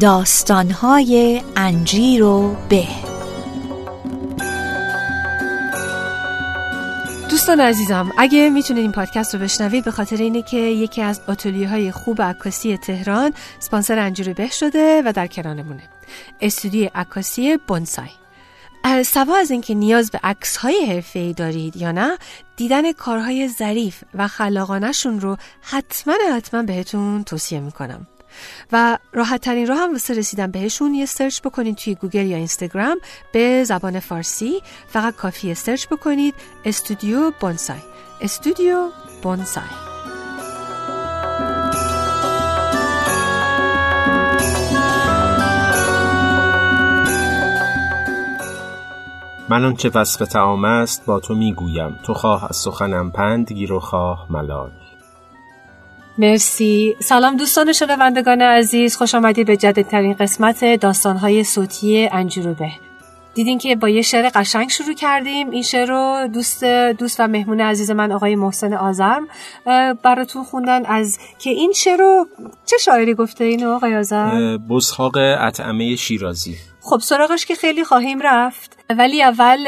داستانهای انجیر و به. دوستان عزیزم اگه می‌تونید این پادکست رو بشنوید به خاطر اینه که یکی از آتلیه های خوب عکاسی تهران سپانسر انجیر به شده و در کنارمونه. استودیو عکاسی بونسای. سوا از اینکه نیاز به عکس های حرفه دارید یا نه دیدن کارهای ظریف و خلاقانشون رو حتما حتما بهتون توصیه می‌کنم. و راحت ترین راه هم واسه رسیدن بهشون یه search بکنید توی گوگل یا اینستاگرام به زبان فارسی فقط کافی search بکنید استودیو بونسای. استودیو بونسای. من آنچه شرط بلاغ است با تو می‌گویم. تو خواه از سخنم پند گیر و خواه ملال. مرسی. سلام دوستان شنوندگان عزیز. خوش آمدید به جدیدترین قسمت داستانهای صوتی انجروبه دیدین که با یه شعر قشنگ شروع کردیم. این شعر رو دوست دوست و مهمون عزیز من آقای محسن آزرم براتون خوندن از که این شعر رو چه شاعری گفته این آقای آزرم بسخاق اطعمه شیرازی. خب سراغش که خیلی خواهیم رفت. ولی اول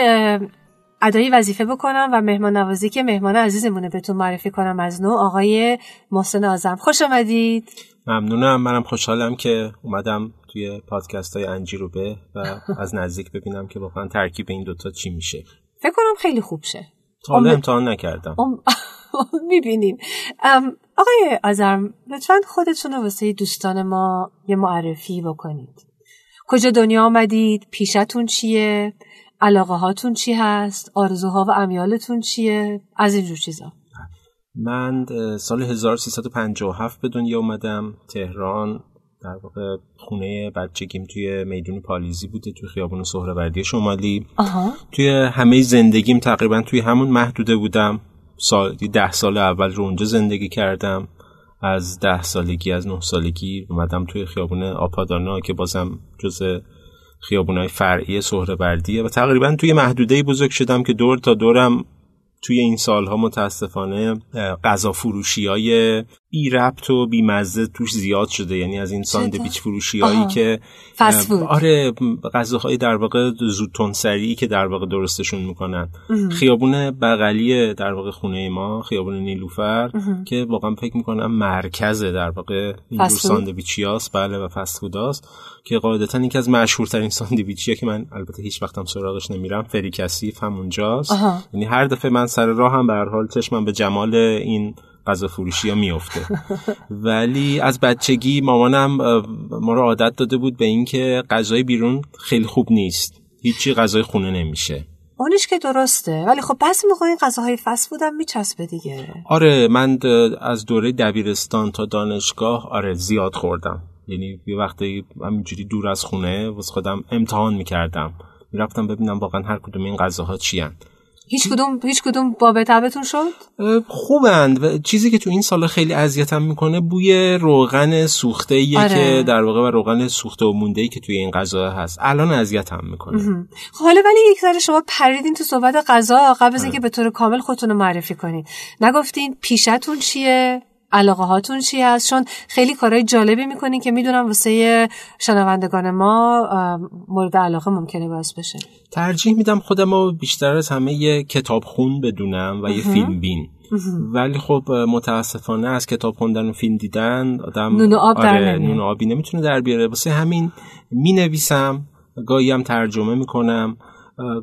ادای وظیفه بکنم و مهمان نوازی که مهمان عزیزمونه. بهتون معرفی کنم از نو آقای محسن آزم خوش آمدید ممنونم. منم خوشحالم که اومدم توی پادکست های انجی به و از نزدیک ببینم که واقعا ترکیب این دوتا چی میشه. فکر کنم خیلی خوب شه. تا امتحان نکردم. می‌بینیم. آقای آزرم لطفا خودتون رو واسه دوستان ما یه معرفی بکنید. کجا دنیا آمدید؟ پیشتون چیه؟ علاقه هاتون چی هست؟ آرزوها و امیالتون چیه؟ از اینجور چیزا. من سال 1357 به دنیا اومدم. تهران در واقع خونه بچگیم توی میدون پالیزی بوده توی خیابون سهروردی شمالی. آها. توی همه زندگیم تقریبا توی همون محدوده بودم. سال ده سال اول رو اونجا زندگی کردم. از ده سالگی از نه سالگی اومدم توی خیابون آپادانا که بازم جز خیابونای فرعی سهروردیه و تقریبا توی محدوده بزرگ شدم که دور تا دورم توی این سالها متاسفانه غذا فروشی های بی ربط و بی مزه توش زیاد شده. یعنی از این ساندویچ فروشی هایی که آره غذاهای در واقع زود سریعی که در واقع درستشون می‌کنن. خیابون بغلی در واقع خونه ما خیابون نیلوفر که واقعا فکر می‌کنم مرکز در واقع این ساندویچی هاست بله و فست که قاعدتا یکی از مشهورترین ساندویچی که من البته هیچ وقتم سراغش نمیرم فری کثیف همونجاست. یعنی هر دفعه من سر راه هم به حال چشمم به جمال این غذا فروشی ها میفته ولی از بچگی مامانم ما رو عادت داده بود به اینکه غذای بیرون خیلی خوب نیست. هیچی غذای خونه نمیشه. اونیش که درسته. ولی خب بس می‌خوای غذاهای فست بودم میچسبه دیگه. آره من از دوره دبیرستان تا دانشگاه آره زیاد خوردم. یعنی یه وقتی همینجوری دور از خونه واسه خودم امتحان می‌کردم. می‌رفتم ببینم واقعا هر کدوم این غذاها چی هیچ کدوم هیچ کدوم باب تبتون شد؟ خوبند. و چیزی که تو این سال خیلی اذیتم می‌کنه بوی روغن سوخته آره. که در واقع و روغن سوخته و مونده ای که توی این غذا هست. الان اذیتم می‌کنه. خب حالا ولی یک ذره شما پریدین تو صحبت غذا قبل از آره. اینکه به طور کامل خودتون رو معرفی کنید نگفتین پیشتون چیه؟ علاقه هاتون چی هست؟ چون خیلی کارهای جالبی می‌کنین که می‌دونم واسه شنوندگان ما مورد علاقه ممکنه باعث بشه. ترجیح میدم خودم رو بیشتر از همه یه کتاب خون بدونم و یه فیلم بین. ولی خب متاسفانه از کتاب خوندن و فیلم دیدن آدم نون آب آره نون آبی نمی‌تونه در بیاره. واسه همین می‌نویسم گاهی هم ترجمه می‌کنم.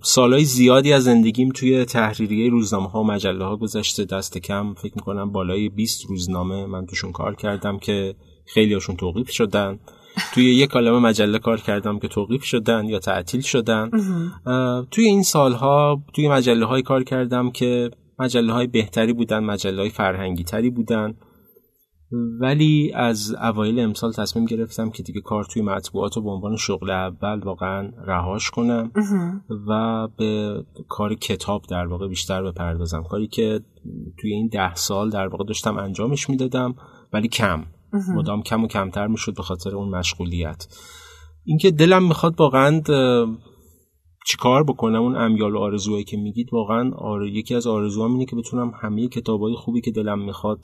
سالهای زیادی از زندگیم توی تحریریه روزنامه ها و مجله ها گذشته. دست کم فکر می‌کنم بالای 20 روزنامه من توشون کار کردم که خیلی هاشون توقیف شدن. توی یک کالم مجله کار کردم که توقیف شدن یا تعطیل شدن. توی این سالها توی مجله های کار کردم که مجله های بهتری بودن مجله های فرهنگی تری بودن. ولی از اوایل امسال تصمیم گرفتم که دیگه کار توی مطبوعات و به عنوان شغل اول واقعا رهاش کنم و به کار کتاب در واقع بیشتر بپردازم. کاری که توی این ده سال در واقع داشتم انجامش می‌دادم ولی کم. مدام کم و کمتر می‌شد به خاطر اون مشغولیت. اینکه دلم می‌خواد واقعا چیکار بکنم اون امیال و آرزوهایی که میگید واقعا آر... یکی از آرزوهام اینه که بتونم همه کتابای خوبی که دلم می‌خواد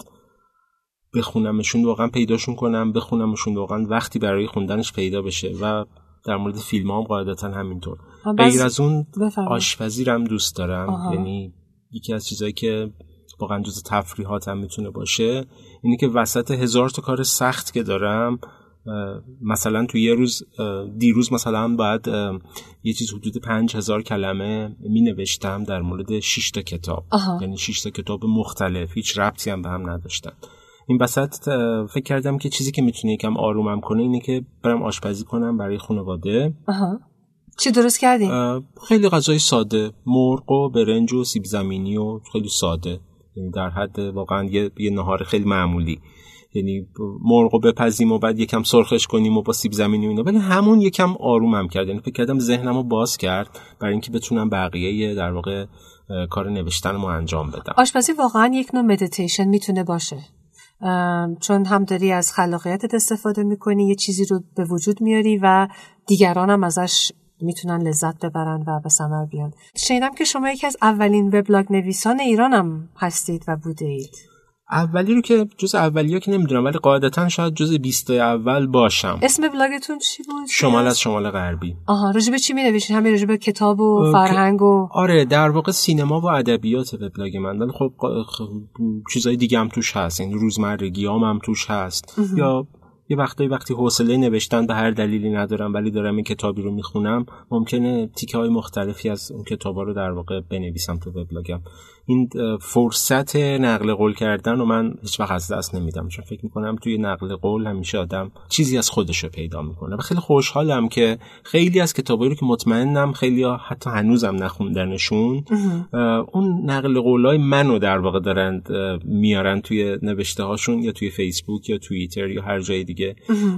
بخونمشون واقعا پیداشون کنم بخونمشون واقعا وقتی برای خوندنش پیدا بشه و در مورد فیلم هم قاعدتا همینطور. غیر از اون آشپزی هم دوست دارم. یعنی یکی از چیزهایی که واقعا جز تفریحات هم می‌تونه باشه اینه که وسط هزار تا کار سخت که دارم مثلا تو یه روز دیروز مثلا باید یه چیز حدود پنج هزار کلمه می نوشتم در مورد 6 تا کتاب. یعنی 6 تا کتاب مختلف هیچ ربطی هم به هم نداشتن. این وسط فکر کردم که چیزی که می‌تونه یکم آرومم کنه اینه که برم آشپزی کنم برای خانواده. چی درست کردی؟ خیلی غذای ساده. مرغ و برنج و سیب زمینی و خیلی ساده. یعنی در حد واقعا یه, یه نهار خیلی معمولی. یعنی مرغ رو بپزیم و بعد یکم سرخش کنیم و با سیب زمینی و اینا. ولی همون یکم آرومم کرد. یعنی فکر کردم ذهنم رو باز کرد برای اینکه بتونم بقیه در واقع کار نوشتن رو انجام بدم. آشپزی واقعا یک نوع مدیتیشن می‌تونه باشه. چون هم داری از خلاقیتت استفاده می‌کنی یه چیزی رو به وجود میاری و دیگران هم ازش می‌تونن لذت ببرن و به ثمر بیان. شنیدم که شما یکی از اولین وبلاگ نویسان ایران هم هستید و بوده اید. اولی رو که جز اولی ها که نمی‌دونم ولی قاعدتا شاید جز بیست اول باشم. اسم بلاگتون چی بود؟ شمال از شمال غربی. آها راجب چی می نوشین همین راجب کتاب و فرهنگ و آره در واقع سینما و ادبیات وبلاگ من. ولی خب چیزای دیگه هم توش هست. این یعنی روزمرگی هم توش هست. یا یه وقتی وقتی حوصله نوشتن به هر دلیلی ندارم ولی دارم این کتابی رو می‌خونم ممکنه تیکه های مختلفی از اون کتابا رو در واقع بنویسم تو وبلاگم. این فرصت نقل قول کردن رو من هیچ وقت از دست نمیدم. چون فکر می‌کنم توی نقل قول همیشه آدم چیزی از خودش رو پیدا می‌کنه و خیلی خوشحالم که خیلی از کتابایی رو که مطمئنم خیلی ها حتی هنوزم نخوندنشون اون نقل قولای منو در واقع دارند میارن توی نوشته هاشون یا توی فیسبوک یا توییتر یا هر جای دیگه.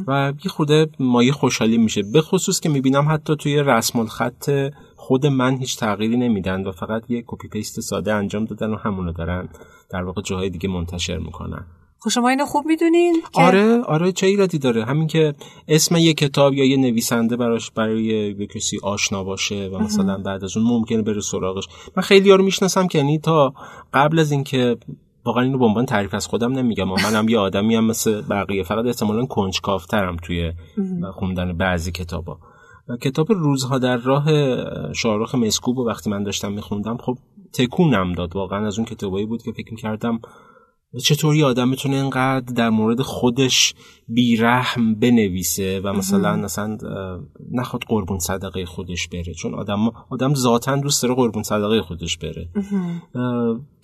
و یه خورده مایه خوشحالی میشه. به خصوص که می‌بینم حتی توی رسم الخط خود من هیچ تغییری نمیدن و فقط یه copy paste ساده انجام دادن و همونو دارن در واقع جاهای دیگه منتشر می‌کنن. خب شما اینو خوب می‌دونین آره آره چه ایرادی داره؟ همین که اسم یه کتاب یا یه نویسنده براش برای یه کسی آشنا باشه و مثلا بعد از اون ممکنه بره سراغش. من خیلی ها رو می‌شناسم که یعنی تا قبل از اینکه واقعا اینو به عنوان تعریف از خودم نمیگم منم یه آدمی هم مثل بقیه فقط احتمالا کنجکاوترم توی خوندن بعضی کتابا. کتاب روزها در راه شاهرخ مسکوب و وقتی من داشتم میخوندم خب تکونم داد واقعا از اون کتابایی بود که فکر کردم چطوری آدم می‌تونه اینقدر در مورد خودش بیرحم بنویسه و مثلا مثلا نخواد قربون صدقه خودش بره چون آدم آدم ذاتا دوست داره قربون صدقه خودش بره.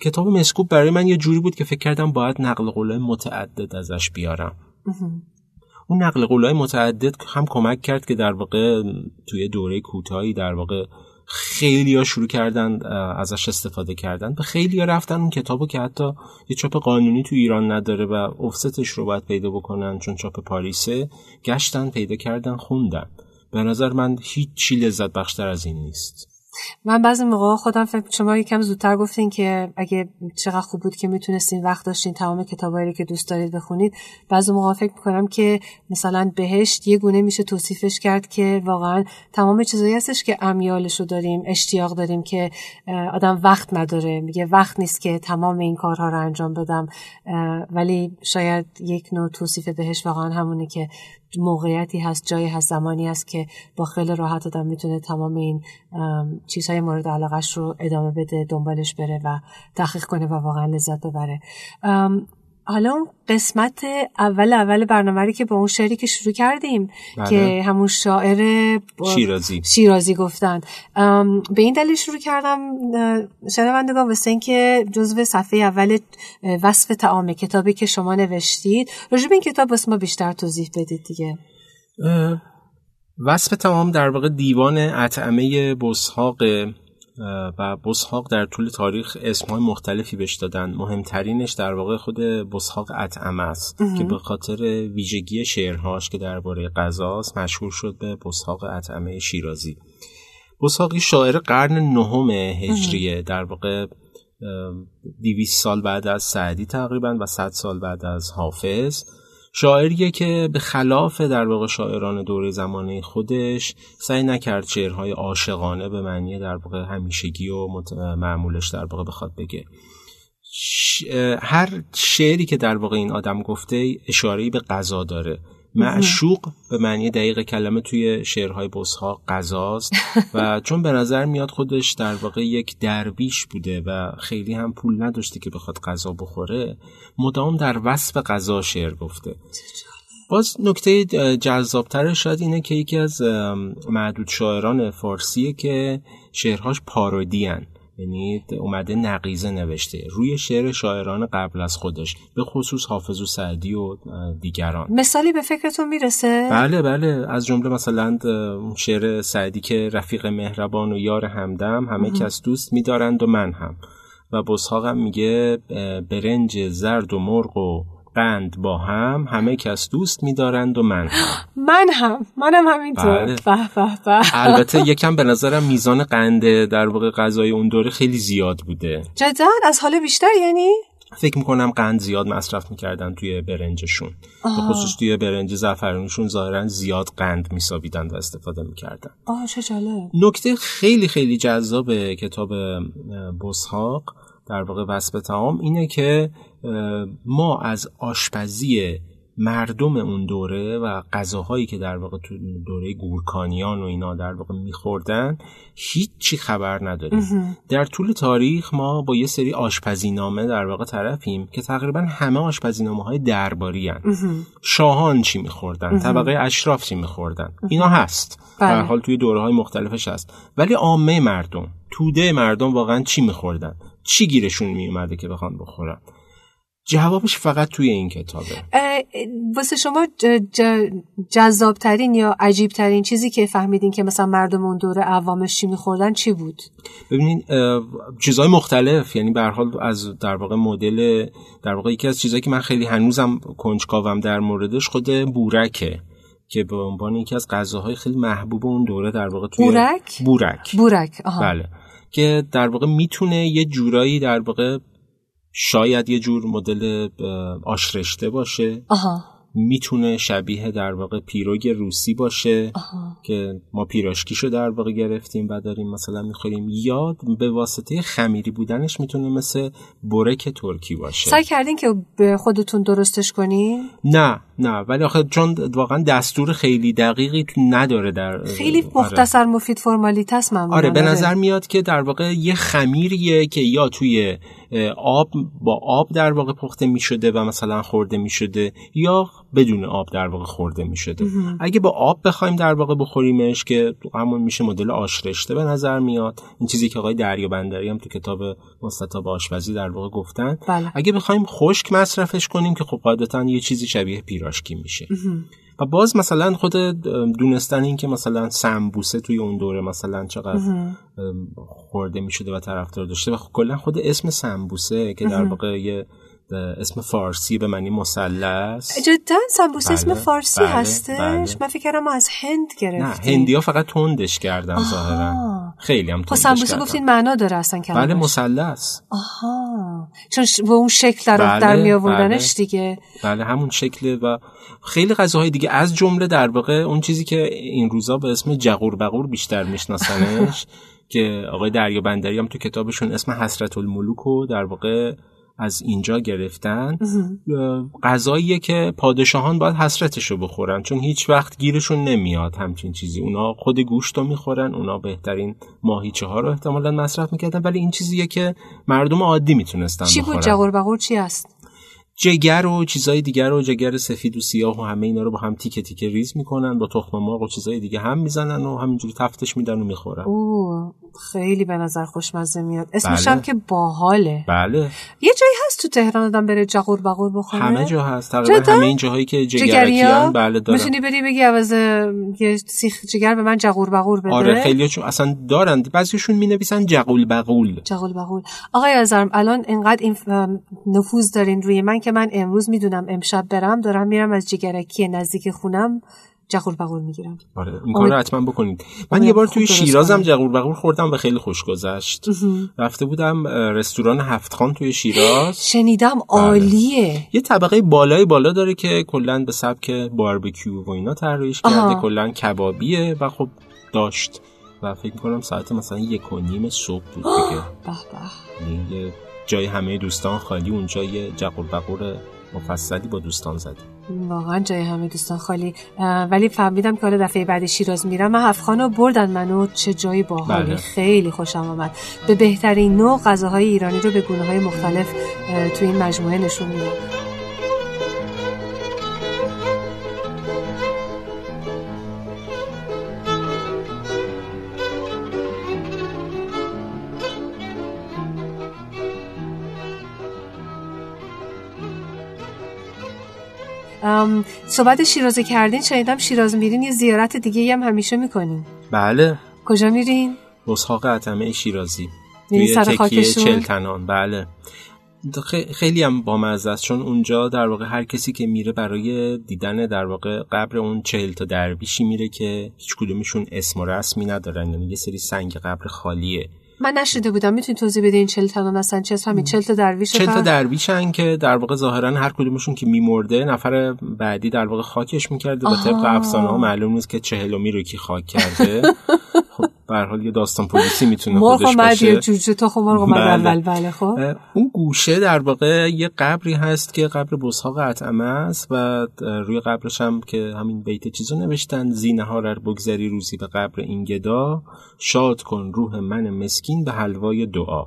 کتاب مسکوب برای من یه جوری بود که فکر کردم باید نقل قولای متعدد ازش بیارم. اون نقل قولای متعدد هم کمک کرد که در واقع توی دوره کوتاهی در واقع خیلی ها شروع کردن ازش استفاده کردن. و خیلی ها رفتن اون کتابو که حتی یه چاپ قانونی تو ایران نداره و افستش رو باید پیدا بکنن چون چاپ پاریسه گشتن پیدا کردن خوندن. به نظر من هیچ چی لذت بخشتر از این نیست. من بعضی موقع خودم فکر شما یکم زودتر گفتین که اگه چقدر خوب بود که می‌تونستین وقت داشتین تمام کتابایی که دوست دارید بخونید. بعضی موقع فکر می‌کنم که مثلا بهشت یه گونه میشه توصیفش کرد که واقعا تمام چیزایی هستش که امیالش رو داریم اشتیاق داریم که آدم وقت نداره. میگه وقت نیست که تمام این کارها رو انجام بدم. ولی شاید یک نوع توصیف بهشت واقعا همونه که موقعیتی هست جایی هست زمانی هست که با خیلی راحت آدم می‌تونه تمام این چیزهای مورد علاقش رو ادامه بده دنبالش بره و تحقیق کنه و واقعا لذت ببره. حالا اون قسمت اول اول برنامه که با اون شعری که شروع کردیم بله. که همون شاعر شیرازی. شیرازی گفتن به این دلیل شروع کردم شنوندگان واسه اینکه جزو صفحه اول وصف تعام کتابی که شما نوشتید. راجع به این کتاب واسه ما بیشتر توضیح بدید دیگه. وصف تمام در واقع دیوان اطعمه بسحاق و بسحاق در طول تاریخ اسمهای مختلفی بهش دادن. مهمترینش در واقع خود بسحاق اطعمه است که به خاطر ویژگی شعرهاش که درباره غذاست مشهور شد به بسحاق اطعمه شیرازی. بسحاقی شاعر قرن نهم هجریه در واقع دیویس سال بعد از سعدی تقریبا و صد سال بعد از حافظ. شاعریه که به خلاف در واقع شاعران دوره زمانه خودش سعی نکرد شعرهای عاشقانه به معنی در واقع همیشگی و معمولش در واقع بخواد بگه. ش- هر شعری که در واقع این آدم گفته اشاره به غذا داره. معشوق به معنی دقیق کلمه توی شعرهای بسها غذاست. و چون به نظر میاد خودش در واقع یک درویش بوده و خیلی هم پول نداشته که بخواد غذا بخوره مدام در وصف غذا شعر گفته. باز نکته جذابتر شاید اینه که یکی از معدود شاعران فارسیه که شعرهاش پارودی هن. یعنی اومده نقیزه نوشته. روی شعر شاعران قبل از خودش به خصوص حافظ و سعدی و دیگران. مثالی به فکرتون می‌رسه؟ بله بله. از جمله مثلا شعر سعدی که رفیق مهربان و یار همدم همه کس دوست میدارند و من هم. و بسحاق هم میگه برنج زرد و مرغ و قند با هم همه کس دوست میدارند و من هم. من هم. منم همینطور. بله. به به به. البته یکم به نظرم میزان قند در واقع غذای اون دوره خیلی زیاد بوده. جدا؟ از حال بیشتر یعنی؟ فکر می‌کنم قند زیاد مصرف می‌کردن توی برنجشون. به خصوص توی برنج زعفرانیشون ظاهرا زیاد قند میسابیدن و استفاده می‌کردن. آه چه جالب. نکته خیلی خیلی جذاب کتاب بسحاق در واقع وصف تعام اینه که ما از آشپزی مردم اون دوره و غذاهایی که در واقع تو دوره گورکانیان و اینا در واقع میخوردن هیچی خبر نداریم. در طول تاریخ ما با یه سری آشپزینامه در واقع طرفیم که تقریبا همه آشپزینامه های درباری هن. شاهان چی میخوردن طبقه اشراف چی میخوردن؟ اینا هست. بله. در حال توی دوره های مختلفش هست. ولی عامه مردم توده مردم واقعا چی میخوردن؟ چی گیرشون میومده که بخوان بخورن؟ جوابش فقط توی این کتابه. واسه شما جذابترین یا عجیبترین چیزی که فهمیدین که مثلا مردم اون دوره عوامش چی میخوردن چی بود؟ ببینید اه، چیزهای مختلف یعنی به حال از در واقع مدل در واقع یکی از چیزهایی که من خیلی هنوزم کنجکاوم در موردش خود بورکه که به عنوان یکی از غذاهای خیلی محبوب اون دوره در واقع توی بورک؟ بورک. بورک آها. بله. که در واقع می‌تونه یه جورایی در واقع شاید یه جور مدل آشرشته باشه. آها. می‌تونه شبیه در واقع پیروگ روسی باشه آها. که ما پیراشکیشو در واقع گرفتیم و داریم مثلا می‌خوریم. یا به واسطه خمیری بودنش می‌تونه مثل برک ترکی باشه. سعی کردین که به خودتون درستش کنین؟ نه. نه ولی آخه چون واقعا دستور خیلی دقیقی نداره در خیلی آره. مختصر مفید فرمالیت است معمولا آره به نظر میاد که در واقع یه خمیریه که یا توی آب با آب در واقع پخته می شده و مثلا خورده می شده یا بدون آب در واقع خورده می شده اگه با آب بخوایم در واقع بخوریمش که همون میشه مدل آشرشته به نظر میاد. این چیزی که آقای دریا بندری هم تو کتاب مستطاب آشپزی در واقع گفتن. بله. اگه بخوایم خشک مصرفش کنیم که خب قاعدتا یه چیزی شبیه پیراشکی میشه. و باز مثلا خود دونستن این که مثلا سمبوسه توی اون دوره مثلا چقدر خورده می شده و طرفدار داشته و خب کلا خود اسم سمبوسه که در واقع یه اسم فارسی به معنی مثلث. جدا سمبوسه اسم بله، فارسی بله، هستش. بله. من فکر کردم از هند نه گرفتیم. هندی ها فقط تندش کردن. ظاهرا. خیلی هم خب تندش سمبوسه. گفتین معنا داره اصلا کلمش بله مثلث. آها. چون ش- اون شکل در, بله، در می آوردنش بله. دیگه. بله همون شکله و خیلی غذاهای دیگه. از جمله در واقع اون چیزی که این روزا به اسم جغور بغور بیشتر میشناسنش که آقای دریا بندری هم تو کتابشون اسم حسرت الملوک رو در واقع از اینجا گرفتن غذاییه که پادشاهان باید حسرتش رو بخورن چون هیچ وقت گیرشون نمیاد همچین چیزی. اونا خود گوشت رو می‌خورن اونا بهترین ماهیچه ها رو احتمالا مصرف می‌کردن ولی این چیزیه که مردم عادی می‌تونستن چی بود؟ جغور بغور چی هست؟ جگر و چیزای دیگر و جگر سفید و سیاه و همه اینا رو با هم تیکه تیکه ریز می‌کنن با تخم مرغ و چیزای دیگه هم می‌زنن و همینجوری تفتش میدن و می‌خورن. اوه. خیلی به نظر خوشمزه میاد. اسمش بله. هم که باحاله. بله. یه جایی هست تو تهران آدم بره جغور بغور بخوره؟ همه جا هست. تقریبا؟ همه این جاهایی که جگرکیان بله دارن. می‌تونی بری بگی عوض یه سیخ جگر به من جغور بغور بده؟ آره خیلی چون اصلا دارن. بعضیشون می نویسن جغول بغول. جغول بغول. آقای آزرم الان انقدر این نفوذ دارین روی من که من امروز می‌دونم امشب برم دارم میرم از جگرکی نزدیک خونم. جغول بغول می‌گیرم. آره این کار حتما بکنید. من یه بار توی درست شیرازم کنید. جغول بغول خوردم و خیلی خوش گذشت. رفته بودم رستوران هفتخان توی شیراز. شنیدم بله. عالیه. یه طبقه بالای بالا داره که کلا به سبک باربیکیو و اینا طراحیش. کرده کلا کبابیه و خب داشت. و فکر می‌کنم ساعت مثلا یک و نیم صبح بود دیگه. به به. یعنی جای همه دوستان خالی اونجا یه جقر بقور مفصلی با دوستان زدیم. واقعا جای همه دوستان خالی. ولی فهمیدم که حالا دفعه بعد شیراز میرم. من افغانو بردن منو. چه جایی باحالی. بله. خیلی خوشم آمد. به بهترین نوع غذاهای ایرانی رو به گونه های مختلف تو این مجموعه نشون میدم. صحبت شیرازه کردین شنیدم شیراز میرین یه زیارت دیگه هم همیشه می‌کنین. بله. کجا میرین؟ اسحاق عتمه شیرازی. توی تکیه؟ چلتنان. بله. خیلی هم بامزه است. چون اونجا در واقع هر کسی که میره برای دیدن در واقع قبر اون چهل تا درویشی میره که هیچ کدومشون اسم و رسمی ندارن. یعنی یه سری سنگ قبر خالیه. من نشیده بودم می‌تونی توضیح بدین چل تنان هستن چه همین چل تا درویش چهل تا فقط؟ درویشن که در واقع ظاهرا هر کدومشون که میمرده نفر بعدی در واقع خاکش می‌کرده و طبق. افسانه ها معلوم نیست که چهلمی رو کی خاک کرده خب به هر حال یه داستان پولیسی می‌تونه خودش یا باشه جوجه تا خب مرغ اومد بله. اول بله خب اون گوشه در واقع یه قبری هست که قبر بسحاق اطعمه است و روی قبرش هم که همین بیت چیزو نوشتن زینه ها رر بگذری روزی به قبر این گدا شاد کن روح من مسکین به حلوای دعا.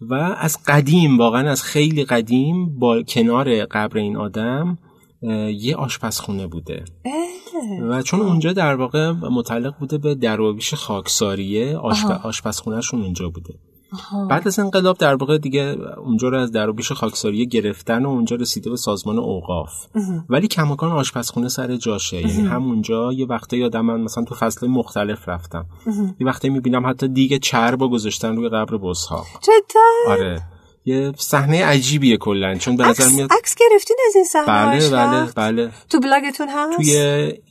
و از قدیم واقعا از خیلی قدیم با کنار قبر این آدم یه آشپزخونه بوده. و چون اونجا در واقع متعلق بوده به درویش خاکساریه آشپ... آشپزخونهشون اونجا بوده. آها. بعد از انقلاب در واقع دیگه اونجا رو از درویش خاکساریه گرفتن و اونجا رسیده به سازمان اوقاف. ولی کماکان آشپزخونه سر جاشه. یعنی همونجا یه وقته یادم من مثلا تو فصل مختلف رفتم. یه وقته می‌بینم حتی دیگه چربا گذاشتن روی قبر جدا آره. یه صحنه عجیبیه کلا چون به نظر میاد عکس گرفتین از این صحنه بله بله؟ بله. تو بلاگتون هست؟ توی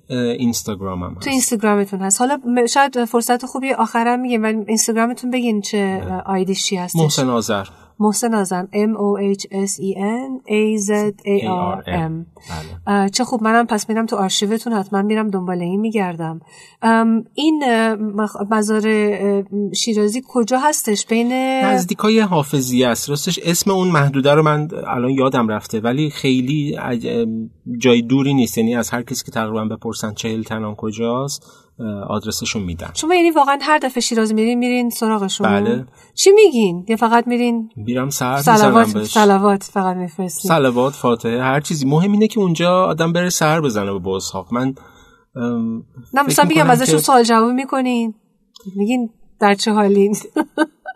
اه، اینستاگرامم تو هست. اینستاگرامتون هست. حالا شاید فرصت خوبی آخرا میگیم ولی اینستاگرامتون بگین چه اه، آیدیش چی هستش. محسن آذر. محسن آزم M O H S E N A Z A R M. بله. چه خوب منم پس میرم تو آرشیوتون حتما میرم دنبال این میگردم. این مزار شیرازی کجا هستش؟ بین نزدیکای حافظیه است. راستش اسم اون محدوده رو من الان یادم رفته ولی خیلی جای دوری نیست. یعنی از هر کسی که تقریبا بپرسن چهل تنان کجاست آدرسشو میدن. شما یعنی واقعا هر دفعه شیراز میرین میرین سراغشون. بله. چی میگین؟ یا فقط میرین؟ میرم سر سلوات سلوات فقط میفرستین. سلوات فاتحه هر چیزی. مهم اینه که اونجا آدم بره سر بزنه به بسحاق من نه مثلا میگم ازشون که- سوال جواب می‌کنین. میگین در چه حالین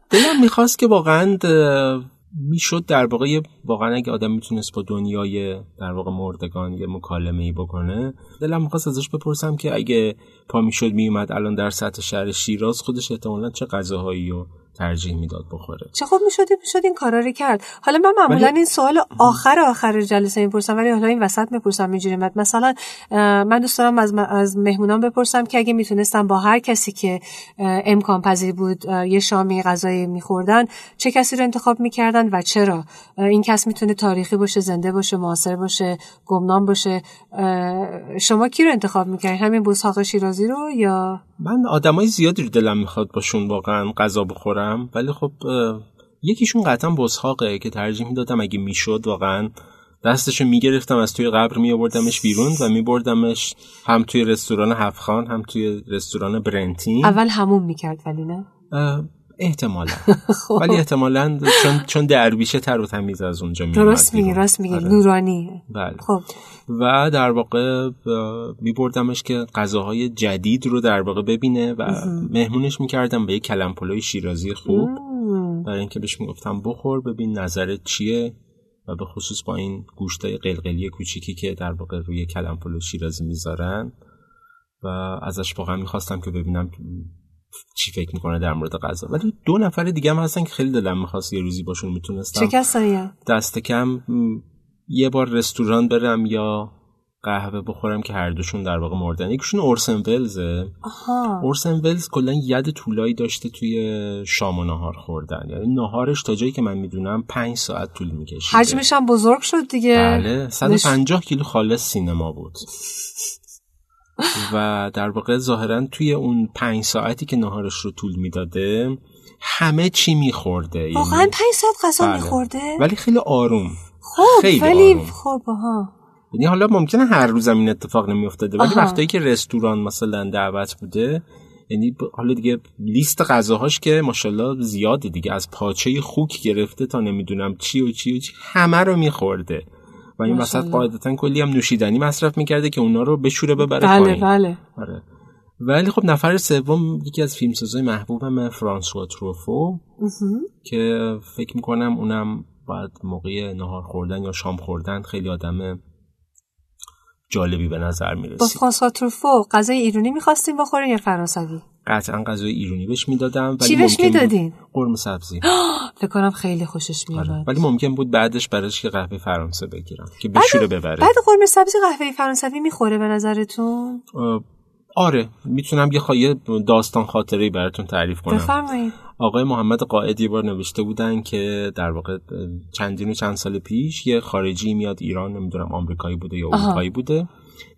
دلم می‌خواست که واقعا می‌شد در واقع واقعا اگه آدم می‌تونست با دنیای در واقع مردگان یه مکالمه ای بکنه دلم می‌خواست ازش بپرسم که اگه پا می‌شد میومد الان در سطح شهر شیراز خودش احتمالا چه غذاهایی رو ترجیح می‌داد بخوره. چه خوب می‌شد می‌شد این کارا رو کرد. حالا من معمولا ولی- این سوال آخر آخر جلسه می‌پرسم ولی حالا این وسط می‌پرسم اینجوری. مثلا من دوست دارم از, از مهمونان بپرسم که اگه می‌تونستم با هر کسی که امکان پذیر بود یه شامی غذایی میخوردن چه کسی رو انتخاب می‌کردن و چرا؟ این کس می‌تونه تاریخی باشه زنده باشه معاصر باشه گمنام باشه شما کی رو انتخاب می‌کردین؟ همین بوسحاق شیرازی رو یا من آدمای زیادی رو دلم می‌خواد باشون واقعا غذا بخورم ولی خب یکیشون قطعا بسحاقه که ترجیح می‌دادم اگه می‌شد واقعا دستشو می‌گرفتم از توی قبر میآوردمش بیرون و میبردمش هم توی رستوران هفخان هم توی رستوران برنتین. اول همون می‌کرد ولی نه؟ احتمالا خب. ولی احتمالا چون چون دربیشه تر و تمیز از اونجا میومد درست میگی. راست میگی آره. نورانی بله خب و در واقع می بردمش که غذاهای جدید رو در واقع ببینه و مهمونش می‌کردم به یک کلم پلوی شیرازی خوب. برای اینکه بهش می‌گفتم بخور ببین نظرت چیه و به خصوص با این گوشتای قلقلی کوچیکی که در واقع روی کلم پلو شیرازی می‌ذارن و ازش واقعا می‌خواستم که ببینم چی فکر می‌کنه در مورد غذا. ولی دو نفر دیگه هم هستن که خیلی دلم می‌خواست یه روزی باشون چه می‌تونستم کسایی دست کم یه بار رستوران برم یا قهوه بخورم که هر دوشون در واقع مردن. یکیشون اورسن ولزه. آها. اورسن ولز کلا ید طولایی داشته توی شام و نهار خوردن. یعنی نهارش تا جایی که من می‌دونم پنج ساعت طول می‌کشید حجمش هم بزرگ شد دیگه. بله 150 کیلو خالص سینما بود. و در واقع ظاهرا توی اون پنج ساعتی که نهارش رو طول می‌داده همه چی میخورده واقعا پنج ساعت غذا بله. میخورده ولی خیلی آروم خب خیلی ولی آروم. خب ها یعنی حالا ممکنه هر روزم این اتفاق نمیافتاده ولی. وقتایی که رستوران مثلا دعوت بوده یعنی حالا دیگه لیست غذاهاش که ماشاءالله زیاده دیگه از پاچه خوک گرفته تا نمی‌دونم چی و چی و چی همه رو میخورده و این وسط. قاعدتا کلی هم نوشیدنی مصرف می‌کرده که اونا رو بشوره ببره بله پایین بله آره. ولی خب نفر سوم یکی از فیلمسازای محبوبم فرانسوا تروفو. که فکر می‌کنم اونم باید موقع نهار خوردن یا شام خوردن خیلی آدم جالبی به نظر با می‌رسید فرانسوا تروفو غذای ایرانی می‌خواستیم بخوریم یا فرانسوی؟ قطعا غذای ایرانی بهش می‌دادم ولی چی بهش می‌دادین؟ قرمه سبزی. فکر کنم خیلی خوشش آره. میاد ولی ممکن بود بعدش براش یه قهوه فرانسه بگیرم که بشوره ببره. بعد قرمه سبزی قهوه فرانسوی می‌خوره به نظرتون؟ آره می‌تونم یه خواهی داستان خاطره براتون تعریف کنم. بفرمایید. آقای محمد قائد یه بار نوشته بودن که در واقع چندین و چند سال پیش یه خارجی میاد ایران نمی‌دونم آمریکایی بوده یا. اروپایی بوده.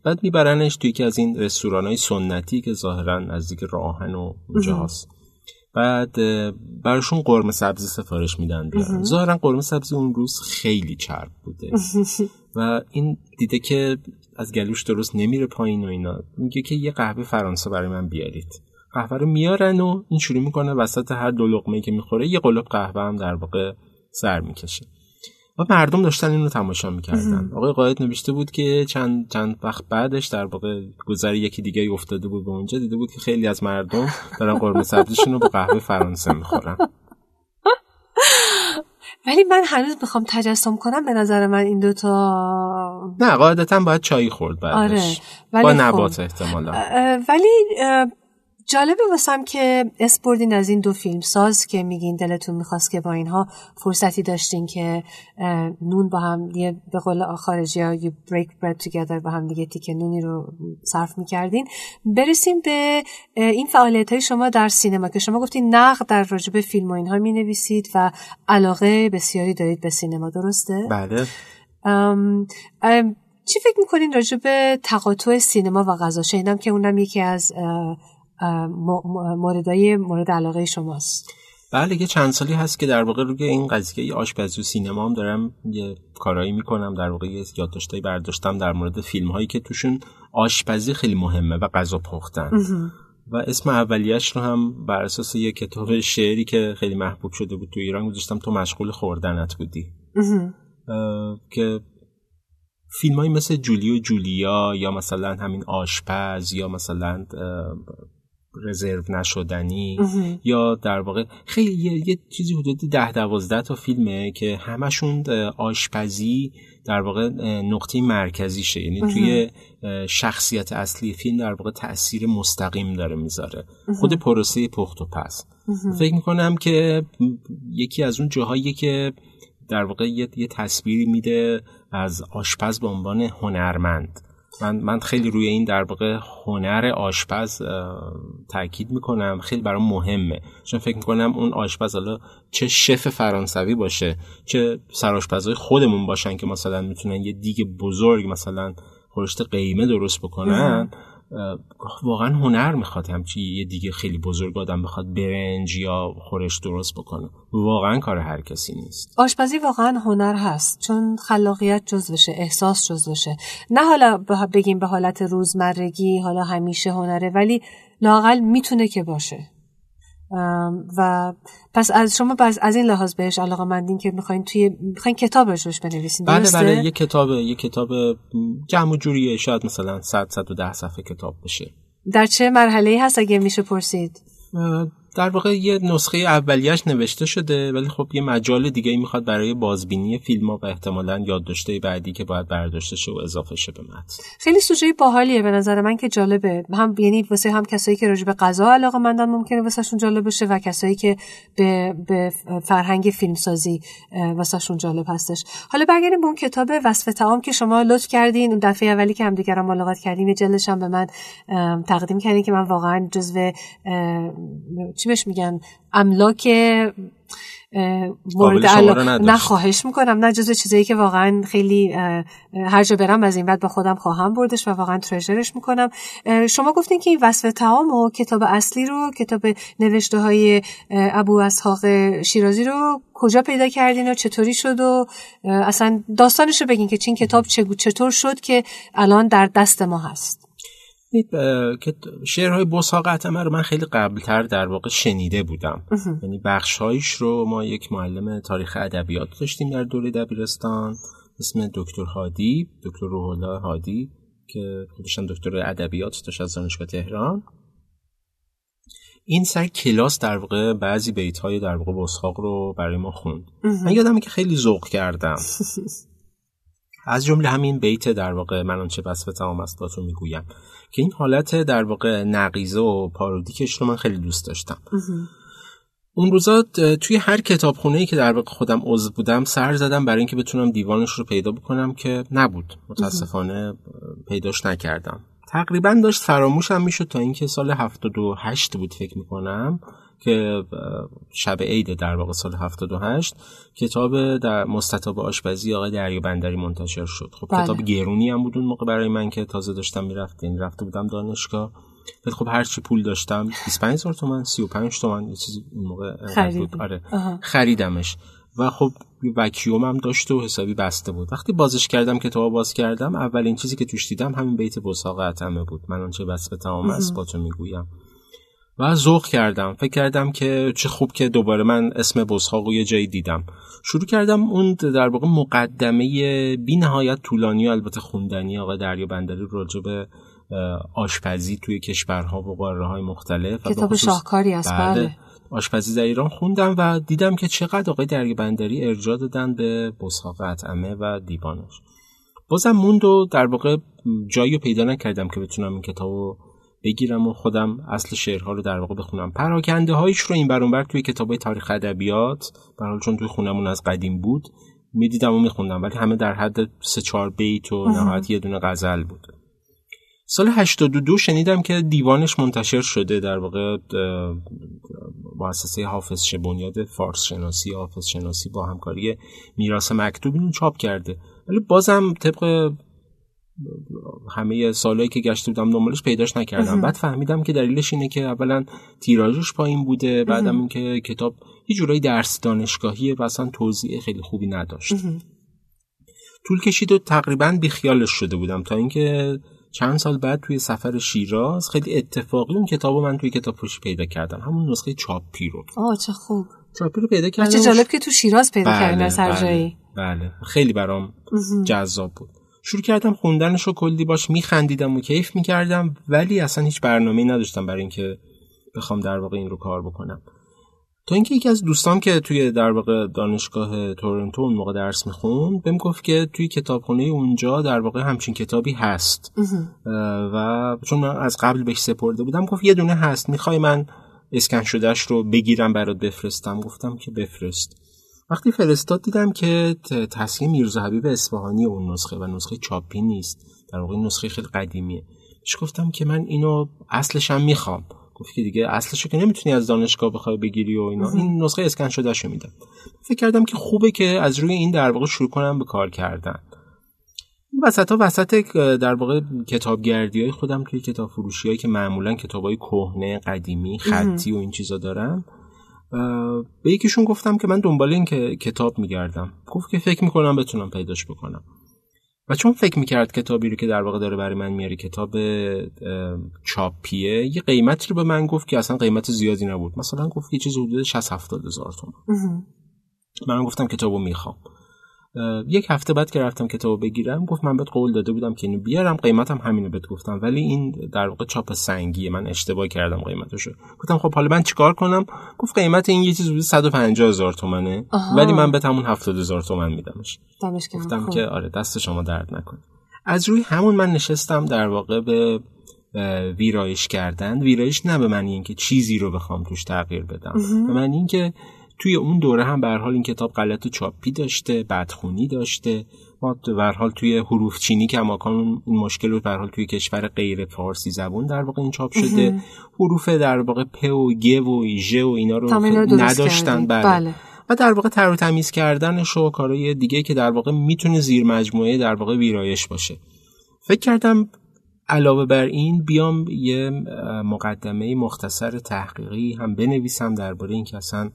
بعد میبرنش توی یکی از این رستوران های سنتی که ظاهرا نزدیک راه آهن و اونجا هست بعد براشون قرمه سبزی سفارش میدن بیارن ظاهرا قرمه سبزی اون روز خیلی چرب بوده. و این دیده که از گلوش درست نمیره پایین و اینا. میگه که یه قهوه فرانسه برای من بیارید. قهوه رو میارن و این شروع می‌کنه وسط هر دو لقمه که می‌خوره یه قلوب قهوه هم در واقع سر می‌کشه. و مردم داشتن این رو تماشا می‌کردن. آقای قاید نوشته بود که چند چند وقت بعدش در واقع گذر یکی دیگه افتاده بود به اونجا دیده بود که خیلی از مردم دارن قرمه سبزیشون رو با قهوه فرانسه می‌خورن. ولی من هنوز بخوام تجسم کنم به نظر من این دوتا نه قاعدتا باید چای خورد بعدش آره ولی با خب. نبات احتمالا اه، ولی اه، جالبه واسم که اسپردین از این دو فیلم ساز که میگین دلتون می‌خواست که با اینها فرصتی داشتین که نون با هم یه به قول خارجی ها you break bread together با هم دیگه تیکه نونی رو صرف می‌کردین برسیم به این فعالیت های شما در سینما که شما گفتین نقد در راجب فیلم و اینها می نویسید و علاقه بسیاری دارید به سینما درسته؟ بله ام، ام، چی فکر می‌کنین راجع به تقاطع سینما و غذا؟ شنیدم که اونم یکی از اه، اه، م- م- موردای مورد علاقه شماست. بله یه چند سالی هست که در واقع روی این قضیه آشپزی و سینما هم دارم یه کارایی می‌کنم در واقع یه یادداشتایی برداشتم در مورد فیلم هایی که توشون آشپزی خیلی مهمه و غذا پختن. و اسم اولیش رو هم بر اساس یه کتاب شعری که خیلی محبوب شده بود تو ایران گذاشتم تو مشغول خوردنت بودی. که فیلم های مثل جولی و جولیا یا مثلا همین آشپز یا مثلا رزرو نشدنی یا در واقع خیلی یه, یه چیزی حدود ده دوازده تا فیلمه که همشون آشپزی در واقع نقطه مرکزیشه. یعنی توی شخصیت اصلی فیلم در واقع تاثیر مستقیم داره می‌ذاره. خود پروسه پخت و پس فکر می‌کنم که یکی از اون جاهایی که در واقع یه, یه تصویری میده از آشپز به عنوان هنرمند. من من خیلی روی این در واقع هنر آشپز تاکید می‌کنم. خیلی برام مهمه. چون فکر می‌کنم اون آشپز حالا چه شف فرانسوی باشه چه سرآشپزهای خودمون باشن که مثلا می‌تونن یه دیگ بزرگ مثلا خورشت قیمه درست بکنن. واقعا هنر می‌خواد همچی یه دیگه خیلی بزرگ آدم بخواد برنج یا خورش درست بکنه. واقعا کار هر کسی نیست. آشپزی واقعا هنر هست چون خلاقیت جزوشه احساس جزوشه نه حالا بگیم به حالت روزمرگی حالا همیشه هنره ولی لاقل می‌تونه که باشه. و پس از شما بس از این لحاظ بهش علاقه مندین که می‌خواین توی می‌خواین کتاب روش بنویسین بله؟ بله یه کتاب یه کتاب جمع و جوریه. شاید مثلا 100 110 صفحه کتاب بشه. در چه مرحله هست اگه میشه پرسید در واقع یه نسخه اولیش نوشته شده ولی خب یه مجال دیگه می‌خواد برای بازبینی فیلم ها و احتمالا یادداشته بعدی که باید برداشته شه و اضافه شه به متن. خیلی سوژه باحالیه به نظر من که جالبه. هم یعنی واسه هم کسایی که راجع به غذا علاقه مندن ممکنه واسهشون جالب بشه و کسایی که به, به فرهنگ فیلمسازی واسهشون جالب هستش. حالا برگردیم به اون کتاب وصف تعام که شما لطف کردین. اون دفعه اولی که همدیگه رو ملاقات کردیم یه جلدش هم به من تقدیم کردین که من واقعا جزو چی بهش میگن املاک مورد. نه خواهش می‌کنم. نه جزو چیزایی که واقعا خیلی هر جا برم از این بعد با خودم خواهم بردش و واقعا ترژرش می‌کنم. شما گفتین که این وصف تعام و کتاب اصلی رو کتاب نوشته های ابو اسحاق شیرازی رو کجا پیدا کردین و چطوری شد و اصلا داستانش رو بگین که چین کتاب چطور شد که الان در دست ما هست. که شعرهای بساق عتمه رو من خیلی قبلتر در واقع شنیده بودم. یعنی بخشهایش رو ما یک معلم تاریخ ادبیات داشتیم در دوره دبیرستان اسم دکتر هادی دکتر روح الله هادی که خودشم دکتر ادبیات داشت از دانشگاه تهران. این سر کلاس در واقع بعضی بیت های در واقع بساق رو برای ما خوند. من یادمه که خیلی ذوق کردم. از جمله همین بیت در واقع من آنچه بس به تمام است با تو می‌گویم که این حالت در واقع نقیزه و پارودیکش رو من خیلی دوست داشتم. اون روزا توی هر کتابخونه ای که در واقع خودم عضو بودم سر زدم برای اینکه بتونم دیوانش رو پیدا بکنم که نبود. متاسفانه پیداش نکردم. تقریبا داشت فراموشم می‌شد تا اینکه سال 78 بود فکر می‌کنم. که شب عید در واقع سال 78 کتاب در مستطاب آشپزی آقای دریا بندری منتشر شد. خب بله. کتاب گرونی هم بود اون موقع برای من که تازه داشتم می‌رفت یعنی رفته بودم دانشگاه. ولی خب هر چی پول داشتم 25 هزار تومن 35 تومن یه چیزی اون موقع خریدی. بود. آره. آها. خریدمش. و خب وکیوم هم داشت و حسابی بسته بود. وقتی بازش کردم کتاب باز کردم اولین چیزی که توش دیدم همین بیت بساق عتمه بود. من آنچه بس به تمام است با تو می‌گویم. و ذوق کردم. فکر کردم که چه خوب که دوباره من اسم بساق رو یه جایی دیدم. شروع کردم اون در واقع مقدمه بی نهایت طولانی و البته خوندنی آقای دریا بندری راجع به آشپزی توی کشورها و قاره های مختلف. و کتاب شاهکاری است. بله. آشپزی در ایران خوندم و دیدم که چقدر آقای دریا بندری ارجاع دادن به بساق اطعمه و دیوانش. بازم موند و در واقع جایی رو پیدا نکردم که بتونم این کتاب بگیرم و خودم اصل شعرها رو در واقع بخونم. پراکنده هایش رو این برون بر توی کتاب تاریخ ادبیات به حال چون توی خونمون از قدیم بود می‌دیدم و میخوندم ولی همه در حد سه چهار بیت و نهایت یه دونه غزل بود. سال 82 شنیدم که دیوانش منتشر شده در واقع مؤسسه حافظ بنیاد فارس شناسی حافظ شناسی با همکاری میراث مکتوب اینو چاپ کرده. ولی بازم طبق همه سالهایی که گشته بودم دنبالش پیداش نکردم. بعد فهمیدم که دلیلش اینه که اولا تیراژش پایین بوده بعدم اینکه کتاب یه جورایی درس دانشگاهیه و اصلا توضیح خیلی خوبی نداشت. طول کشید و تقریبا بیخیالش شده بودم تا اینکه چند سال بعد توی سفر شیراز خیلی اتفاقی اون کتاب رو من توی کتاب فروشی پیدا کردم. همون نسخه چاپی رو. آه چه خوب. چاپی رو پیدا کردم. چه جالب که تو شیراز پیدا بله، هر بله، جایی. بله. خیلی برام جذاب بود. شروع کردم خوندنش رو کلی باش میخندیدم و کیف می‌کردم ولی اصلا هیچ برنامه نداشتم برای اینکه بخوام در واقع این رو کار بکنم. تا اینکه یکی از دوستام که توی در واقع دانشگاه تورنتو اون موقع درس می‌خوند بهم گفت که توی کتابخونه اونجا در واقع همچین کتابی هست. و چون من از قبل بهش سپرده بودم گفت یه دونه هست می‌خوای من اسکن شدهش رو بگیرم برات بفرستم. گفتم که بفرست. وقتی فرستاد دیدم که تصحیح میرزا حبیب اصفهانی اون نسخه و نسخه چاپی نیست. در واقع نسخه خیلی قدیمیه. بهش گفتم که من اینو اصلش هم می‌خوام. گفت که دیگه اصلش که نمی‌تونی از دانشگاه بخوای بگیری و اینا. این نسخه اسکن شده شو میدم. فکر کردم که خوبه که از روی این در واقع شروع کنم به کار کردن. این وسط ها وسط در واقع کتابگردی های خودم توی کتاب فروشی هایی که معمولا کتاب های کهنه قدیمی خطی و این چیزا دارم به یکیشون گفتم که من دنبال این که کتاب میگردم. گفت که فکر می‌کنم بتونم پیداش بکنم. و چون فکر می‌کرد کتابی رو که در واقع داره برای من میاره کتاب چاپیه یه قیمتی رو به من گفت که اصلا قیمت زیادی نبود. مثلا گفت یه چیز حدود 60 70 هزار تومان. من گفتم کتابو می‌خوام. یک هفته بعد که رفتم کتابو بگیرم گفت من بهت قول داده بودم که اینو بیارم. قیمتم همینو بهت گفتم. ولی این در واقع چاپ سنگیه. من اشتباه کردم قیمتشو. گفتم خب حالا من چیکار کنم؟ گفت قیمت این یه چیز حدود 150 هزار تومنه. آها. ولی من بهت همون 70 هزار تومن میدمش. گفتم خوب. که آره دست شما درد نکنه. از روی همون من نشستم در واقع به ویرایش کردن. ویرایش نه به معنی اینکه چیزی رو بخوام توش تغییر بدم. به معنی اینکه توی اون دوره هم به حال این کتاب غلط چاپی داشته بدخونی داشته. ما به حال توی حروف چینی که ماکان این مشکل رو به حال توی کشور غیر فارسی زبون در واقع این چاپ شده. حروف در واقع پ و گ و ژ و اینا رو نداشتن بله. بله. و در واقع تر تمیز کردنش و کارهای دیگه که در واقع می‌تونه زیر مجموعه در واقع ویرایش باشه. فکر کردم علاوه بر این بیام یه مقدمه مختصر تحقیقی هم بنویسم درباره این که اصلا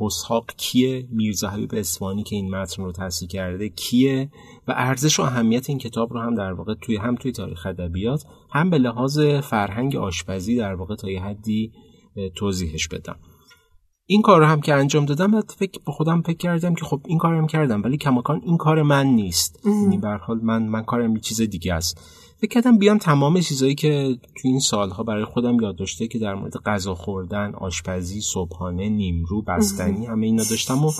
بسحاق کیه؟ میرزا حبیب اسفانی که این متن رو تصحیح کرده کیه؟ و ارزش و اهمیت این کتاب رو هم در واقع توی هم توی تاریخ ادبیات هم به لحاظ فرهنگ آشپزی در واقع تا یه حدی توضیحش بدم. این کار رو هم که انجام دادم و فکر به خودم فکر کردم که خب این کارم کردم ولی کماکان این کار من نیست. یعنی به حال من من کارم یه چیز دیگه است. فکر کردم بیام تمام چیزایی که تو این سالها برای خودم یاد داشته که در مورد غذا خوردن آشپزی صبحانه نیمرو بستنی همه اینا داشتم و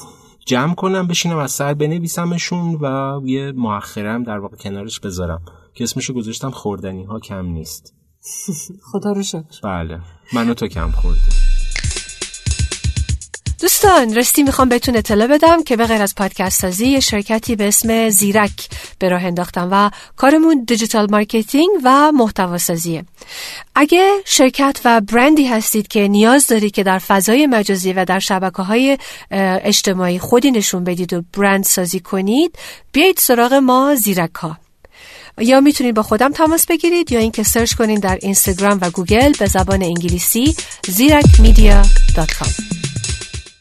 جمع کنم بشینم از سر بنویسمشون و یه مؤخرم در واقع کنارش بذارم که اسمشو گذاشتم خوردنی ها کم نیست. خدا رو شکر. بله. منو تو کم خوردی دوستان راستی می‌خوام بهتون اطلاع بدم که به غیر از پادکست سازی شرکتی به اسم زیرک به راه انداختم و کارمون digital marketing و محتوا سازیه. اگه شرکت و برندی هستید که نیاز دارید که در فضای مجازی و در شبکه های اجتماعی خودی نشون بدید و برند سازی کنید بیایید سراغ ما زیرک ها یا می‌تونید با خودم تماس بگیرید یا اینکه search کنید در اینستاگرام و گوگل به زبان انگلیسی zirakmedia.com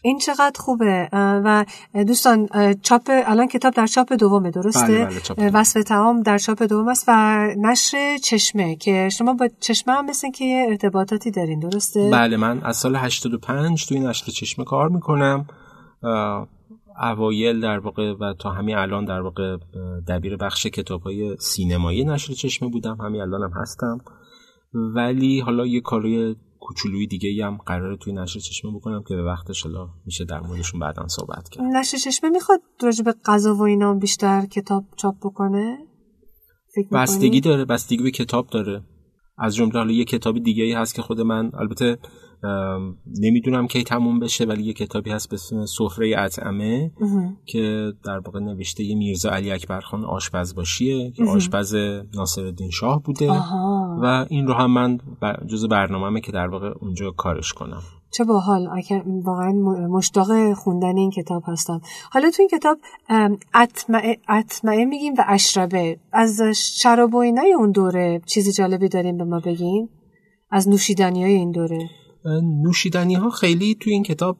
این چقدر خوبه و دوستان چاپ الان کتاب در چاپ دومه درسته؟ بله بله وصف تمام در چاپ دوم است و نشر چشمه که شما با چشمه هم مثل که ارتباطاتی دارین درسته؟ بله من از سال 85 توی نشر چشمه کار می‌کنم. اوایل در واقع و تا همین الان در واقع دبیر بخش کتاب های سینمایی نشر چشمه بودم. همین الان هم هستم. ولی حالا یه کاری کوچولوی دیگه هم قراره توی نشر چشمه بکنم که به وقتش حالا میشه در موردشون بعدا صحبت کرد. نشر چشمه می‌خواد راجع به غذا و اینا بیشتر کتاب چاپ بکنه؟ بستگی داره بستگی به کتاب داره. از جمله حالا یه کتاب دیگه ای هست که خود من البته نمی‌دونم کی تموم بشه ولی یه کتابی هست به اسم سفره اطعمه که در واقع نوشته یه میرزا علی اکبر خان آشپز باشیه که آشپز ناصرالدین شاه بوده و این رو هم من جز برنامه‌مه که در واقع اونجا کارش کنم. چه باحال. واقعا مشتاق خوندن این کتاب هستم. حالا تو این کتاب اطمعه میگیم و اشربه. از شراب و اینای اون دوره چیزی جالبی داریم به ما بگین؟ از نوشیدنی های این دوره. نوشیدنی ها خیلی توی این کتاب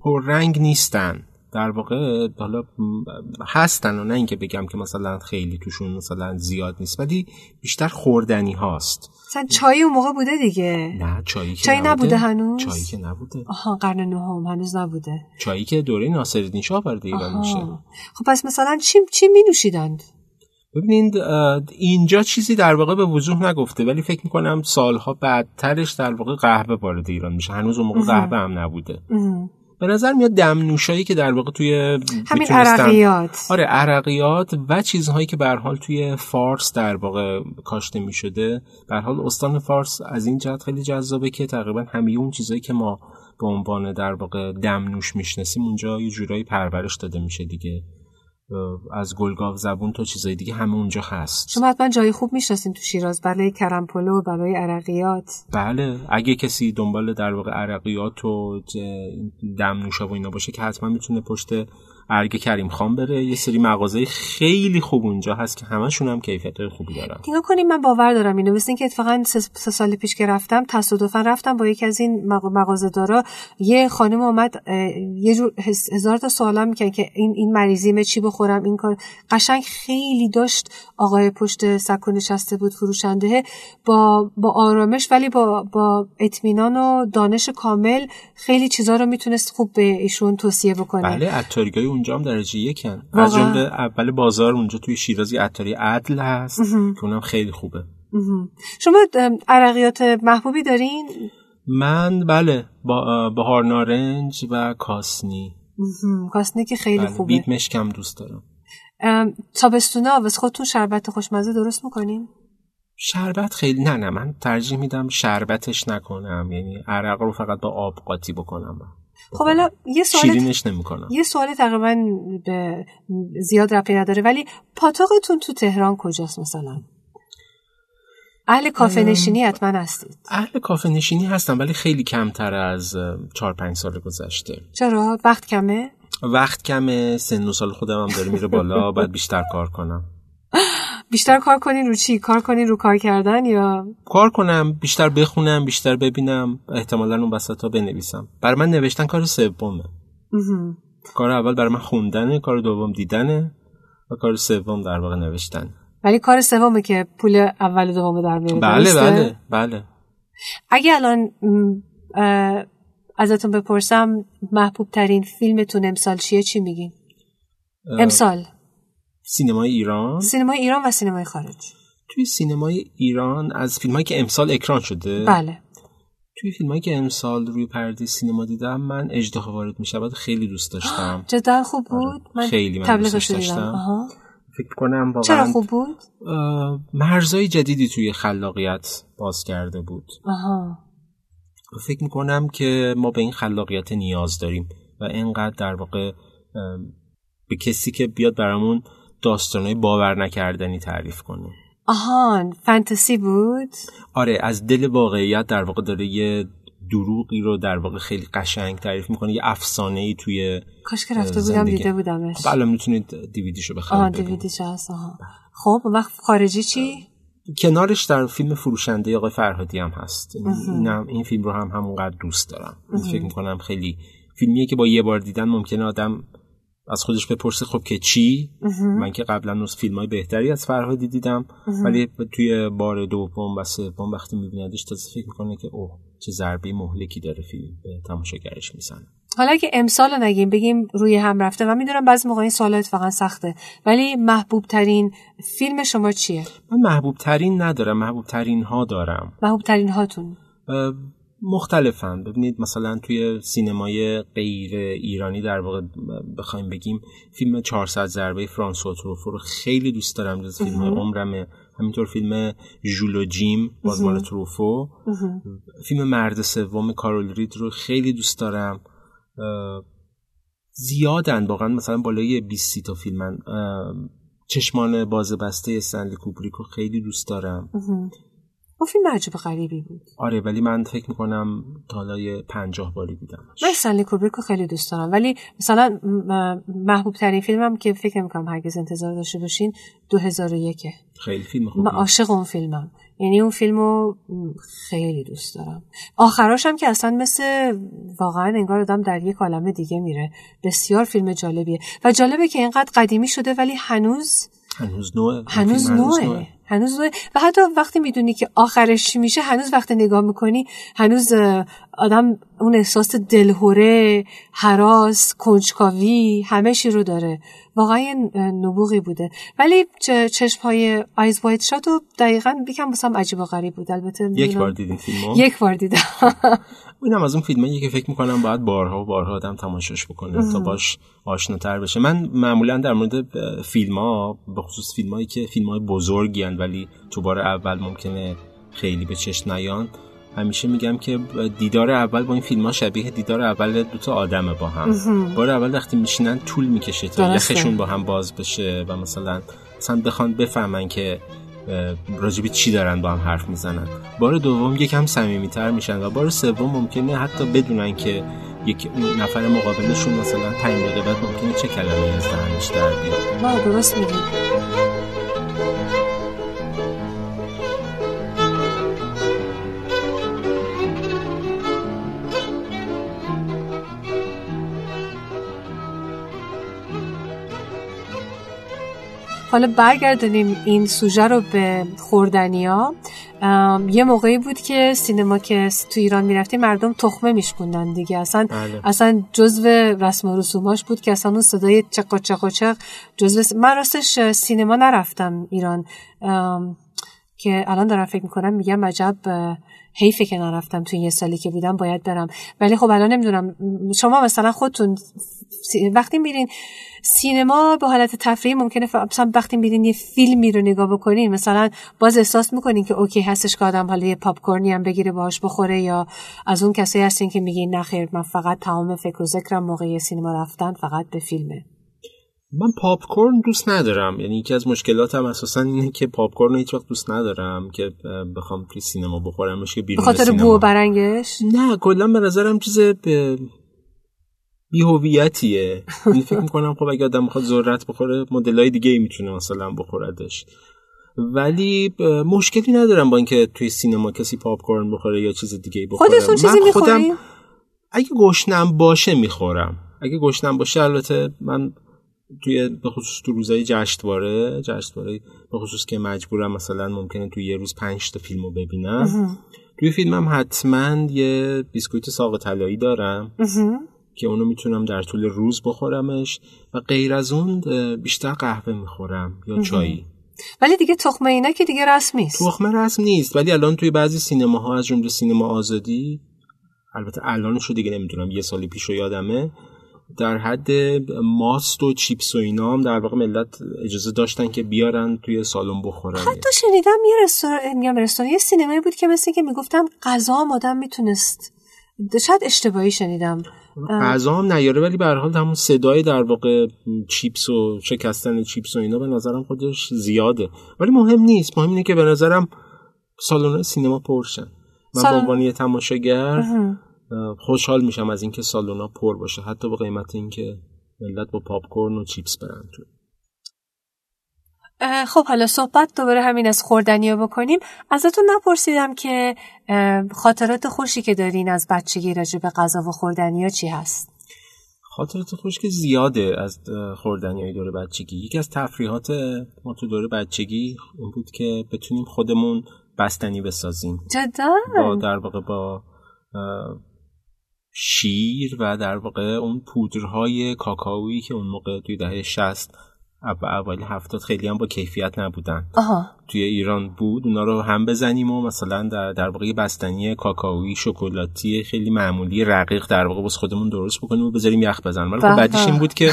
پررنگ نیستن. در واقع حالا هستن و نه اینکه بگم که مثلا خیلی توشون مثلا زیاد نیست ولی بیشتر خوردنی هاست مثلا چای اون موقع بوده دیگه؟ نه چایی که چای نبوده, هنوز؟ چایی که نبوده. آها قرن نهم هنوز نبوده. چایی که دوره ناصرالدین شاه وارد ایران میشه. خب پس مثلا چی چی می نوشیدند ببینید اینجا چیزی در واقع به وضوح نگفته ولی فکر می‌کنم سالها بعدترش در واقع قهوه وارد ایران میشه. هنوز اون موقع قهوه هم نبوده. به نظر میاد دم نوشایی که در واقع توی همین عرقیات. آره عرقیات و چیزهایی که به حال توی فارس در واقع کاشته می‌شده. به حال استان فارس از این جهت خیلی جذابه که تقریبا همه اون چیزهایی که ما به عنوان در واقع دم نوش می‌شناسیم اونجا یه جورایی پرورش داده میشه دیگه. از گلگاو زبون تا چیزای دیگه همه اونجا هست. شما حتما جای خوب می‌شناسین تو شیراز برای کرمپلو برای عرقیات. بله اگه کسی دنبال در واقع عرقیات و دم نوشا و اینا باشه که حتما می‌تونه پشت ارگ کریم خان بره. یه سری مغازه خیلی خوب اونجا هست که همشون هم کیفیت خوبی دارن. نگاه کنیم من باور دارم اینو. مثل که اتفاقا سه سال پیش که رفتم تصادفا رفتم با یکی از این مغازه دارا یه خانم اومد یه جور هزار تا سوالا میکن که این این مریضیمه چی بخورم این کار. قشنگ خیلی داشت آقای پشت سکو نشسته بود فروشنده با با آرامش ولی با با اطمینان و دانش کامل خیلی چیزا رو می‌تونست خوب به ایشون توصیه بکنه. بله اونجا هم درجه یکن. از جمله اول بازار اونجا توی شیرازی عطاری عدل هست که اونم خیلی خوبه. شما عرقیات محبوبی دارین؟ من بله با بهار نارنج و کاسنی. کاسنی که خیلی بله. خوبه. بیت مشکم دوست دارم. تابستونه آوز خودتون شربت خوشمزه درست می‌کنین؟ شربت خیلی نه نه من ترجیح میدم شربتش نکنم. یعنی عرق رو فقط با آب قاطی بکنم. خب حالا یه سوال شیرینش نمی‌کنم. یه سوال تقریبا به زیاد ربطی نداره ولی پاتاقتون تو تهران کجاست مثلا؟ اهل کافه نشینی حتما هستید. اهل کافه نشینی هستم ولی خیلی کمتر از چهار پنج سال گذشته. چرا؟ وقت کمه؟ وقت کمه سن و سال خودم هم داره میره بالا باید بیشتر کار کنم. بیشتر کار کنین رو چی؟ کار کنین رو کار کردن یا؟ کار کنم بیشتر بخونم بیشتر ببینم احتمالا اون وسط ها بنویسم. برای من نوشتن کار سومه. کار اول برای من خوندنه کار دوم دیدنه و کار سوم در واقع نوشتن ولی کار سومه که پول اول و دوم در میاره بله؟ بله بله. اگه الان ازتون بپرسم محبوب ترین فیلمتون امسال چیه؟ چی میگین؟ امسال. سینمای ایران؟ سینمای ایران و سینمای خارج. توی سینمای ایران از فیلم که امسال اکران شده؟ بله. توی فیلم که امسال روی پرده سینما دیدم من اجده وارد می شود خیلی دوست داشتم. جدا خوب بود؟ من آره. خیلی من دیدم. داشتم. فکر کنم واقعا چرا خوب بود؟ اه، مرزهای جدیدی توی خلاقیت باز کرده بود. آها. فکر می‌کنم که ما به این خلاقیت نیاز داریم و اینقدر در واقع به کسی که بیاد برامون داستانهای باور نکردنی تعریف کنه آهان فانتزی بود؟ آره از دل واقعیت در واقع داره یه دروغی رو در واقع خیلی قشنگ تعریف می‌کنه یه افسانه ای توی کاش که رفته بودم زندگی. دیده بودمش. خب الان می‌تونید دیویدیشو بخرید ببینید. دیویدیش هست آها. خب وقت خارجی چی؟ کنارش در فیلم فروشنده آقای فرهادی هم هست. اینم این فیلم رو هم همونقدر دوست دارم. فکر می‌کنم خیلی فیلمیه که با یه بار دیدن ممکنه آدم از خودش بپرسه خب که چی؟ من که قبلا فیلم های بهتری از فرهادی دیدم. ولی توی بار دوم و سوم وقتی میبیندش تازه فکر می‌کنه که اوه چه ضربه مهلکی داره فیلم به تماشاگرش می‌زنه. حالا که امسال رو نگیم بگیم روی هم رفته من می‌دونم بعضی موقع این سوال اتفاقا سخته. ولی محبوب ترین فیلم شما چیه؟ من محبوب ترین ندارم محبوب ترین ها دارم. محبوب ترین هاتون مختلفن. ببینید مثلا توی سینمای غیر ایرانی در واقع بخوایم بگیم فیلم 400 ضربه فرانسوا تروفو رو خیلی دوست دارم جز فیلم عمرمه. همینطور فیلم ژولو جیم باز مال تروفو. فیلم مرد سوم کارول رید رو خیلی دوست دارم. زیادن واقعا مثلا بالای 20 تا فیلمن. چشمان باز بسته استنلی کوبریک رو خیلی دوست دارم. اون فیلم عجب غریبی بود. آره ولی من فکر می‌کنم تا حالا یه پنجاه باری دیدمش. من استنلی کوبریک رو خیلی دوست دارم. ولی مثلا محبوب ترین فیلمم که فکر نمی‌کنم هرگز انتظار داشته باشین 2001 خیلی فیلم من عاشق اون فیلمم. یعنی اون فیلم رو خیلی دوست دارم. آخراش هم که اصلا مثل واقعا انگار آدم در یک عالم دیگه میره. بسیار فیلم جالبیه. و جالبه که اینقدر قدیمی شده ولی هنوز هنوز نوعه. هنوز نوعه. هنوز و حتی وقتی می‌دونی که آخرش چی میشه هنوز وقتی نگاه می‌کنی هنوز آدم اون احساس دلهوره حراس کنجکاوی همه چی رو داره. واقعا یه نبوغی بوده. ولی چشم های آیز وایت شات رو دقیقا بیکم بسام عجیب و غریب بود. البته یک بار دیدین فیلمو؟ یک بار دیدم. اینم از اون فیلمایی که فکر می‌کنم باید بارها و بارها آدم تماشاش بکنه تا باش آشناتر بشه. من معمولا در مورد فیلم ها به خصوص فیلم هایی که فیلم های بزرگی هن ولی تو بار اول ممکنه خیلی به چشم نیان همیشه میگم که دیدار اول با این فیلم ها شبیه دیدار اول دوتا آدمه با هم. بار اول وقتی میشینن طول می‌کشه تا. یخشون با هم باز بشه و مثلا مثلا بخوان بفهمن که راجبی چی دارن با هم حرف می‌زنن. بار دوم یکم صمیمیتر میشن و بار سوم ممکنه حتی بدونن که یک نفر مقابلشون مثلا پنج دقیقه بعد ممکنه چه کلمه از دهنش در بیاد. درست میگی. حالا برگردونیم این سوژه رو به خوردنیا. یه موقعی بود که سینما که تو ایران می‌رفتی مردم تخمه میشکوندن دیگه. اصلا بله. اصلا جزو رسم و رسوماش بود که اصلا اون صدای چق و چق جزو من راستش سینما نرفتم ایران. که الان دارم فکر می‌کنم میگم عجب حیفه که نرفتم تو یه سالی که بودم باید برم. ولی خب الان نمی‌دونم. شما مثلا خودتون وقتی میرین سینما به حالت تفریحی ممکنه مثلا وقتی میرین یه فیلمی رو نگاه بکنین مثلا باز احساس می‌کنین که okay هستش که آدم حالا یه پاپ کورنی هم بگیره باهاش بخوره یا از اون کسی هستین که میگین نخیر من فقط تمام فکر و ذکرم موقع سینما رفتن فقط به فیلمه. من پاپ کورن دوست ندارم. یعنی یکی از مشکلاتم اساسا اینه که پاپ کورن هیچ وقت دوست ندارم که بخوام توی سینما بخورمش که به این خاطر بو برنگش؟ نه کلا به نظرم چیز بیهویتیه. یعنی فکر می‌کنم خب اگه آدم بخواد ذرت بخوره مدلای دیگه ای می‌تونه مثلا بخوردش. ولی مشکلی ندارم با اینکه توی سینما کسی پاپ کورن بخوره یا چیز دیگه بخوره. خودتون چیزی خودم اگه گشنم باشه می‌خورم. اگه گشنم باشه البته من توی به خصوص تو روزای جشنواره جشنواره به خصوص که مجبورم مثلا ممکنه توی یه روز پنج تا فیلمو ببینم. توی فیلمم حتما یه بیسکویت ساق طلایی دارم که اونو می‌تونم در طول روز بخورمش و غیر از اون بیشتر قهوه می‌خورم یا چایی ولی دیگه تخمه اینا که دیگه رسم نیست. تخمه رسم نیست. ولی الان توی بعضی سینماها از جمله سینما آزادی البته الانشو دیگه نمی‌دونم یه سالی پیش رو یادمه. در حد ماست و چیپس و اینا هم در واقع ملت اجازه داشتن که بیارن توی سالن بخورن. حتی شنیدم یه رستوران میگم رستوران یه سینمایی بود که مثل که می‌گفتم غذا آدم می‌تونست شاید اشتباهی شنیدم. غذا هم نیاره ولی به هر حال همون صدای در واقع چیپس و شکستن چیپس و اینا به نظرم خودش زیاده. ولی مهم نیست مهم اینه که به نظرم سالن سینما پرشن. من به عنوان یه تماشاگر خوشحال میشم از اینکه سالونا پر باشه حتی به قیمت اینکه ملت با پاپ کورن و چیپس برن تو. خب حالا صحبت دوباره همین از خوردنی رو بکنیم. ازتون نپرسیدم که خاطرات خوشی که دارین از بچگی راجع به غذا و خوردنی ها چی هست؟ خاطرات خوش که زیاده از خوردنی های دور بچگی. یکی از تفریحات ما تو دور بچگی اون بود که بتونیم خودمون بستنی بسازیم. جدا؟ با در واقع با شیر و در واقع اون پودرهای کاکائویی که اون موقع توی دهه 60 اول هفتاد خیلی هم با کیفیت نبودن. آها. توی ایران بود. اونا رو هم بزنیم و مثلا در, در واقع بستنی کاکائویی شکلاتی خیلی معمولی رقیق در واقع بس خودمون درست بکنیم و بذاریم یخ بزنیم ولی خب بعدش این بود که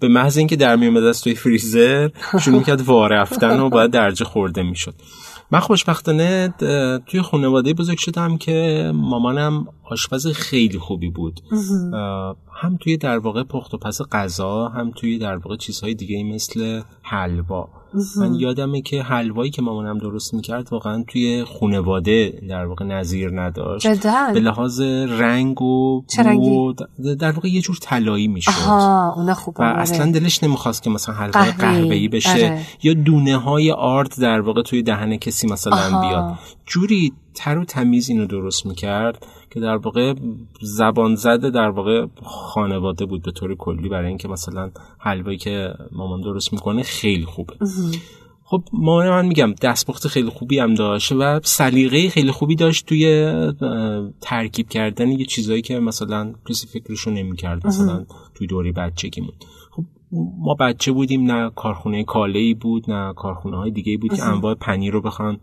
به محض اینکه در میومد از توی فریزر شروع کرد وا رفتن و باید درجه خورده می‌شد. من خوشبختانه توی خانواده بزرگ شدم که مامانم آشپز خیلی خوبی بود. هم توی در واقع پخت و پس غذا هم توی در واقع چیزهای دیگه مثل حلوا. من یادمه که حلوایی که مامانم درست می‌کرد واقعا توی خانواده در واقع نظیر نداشت. جدن. به لحاظ رنگ و در واقع یه جور طلایی می‌شد. و اصلا دلش نمی‌خواست که مثلا حلوای قهوه‌ای بشه. اره. یا دونه های آرد در واقع توی دهن کسی مثلا آها. بیاد. جوری تر و تمیز اینو درست می‌کرد. که در واقع زبان زده در واقع خانواده بود به طور کلی برای اینکه مثلا حلوایی که مامان درست می‌کنه خیلی خوبه. خب مامان من میگم دستپخت خیلی خوبی هم داشت و سلیقه خیلی خوبی داشت توی ترکیب کردن یه چیزایی که مثلا کسی فکرشو نمی‌کرد مثلا توی دوری بچگیمون. خب ما بچه بودیم نه کارخونه کاله بود نه کارخونه های دیگه بود که انواع پنیر رو بخوان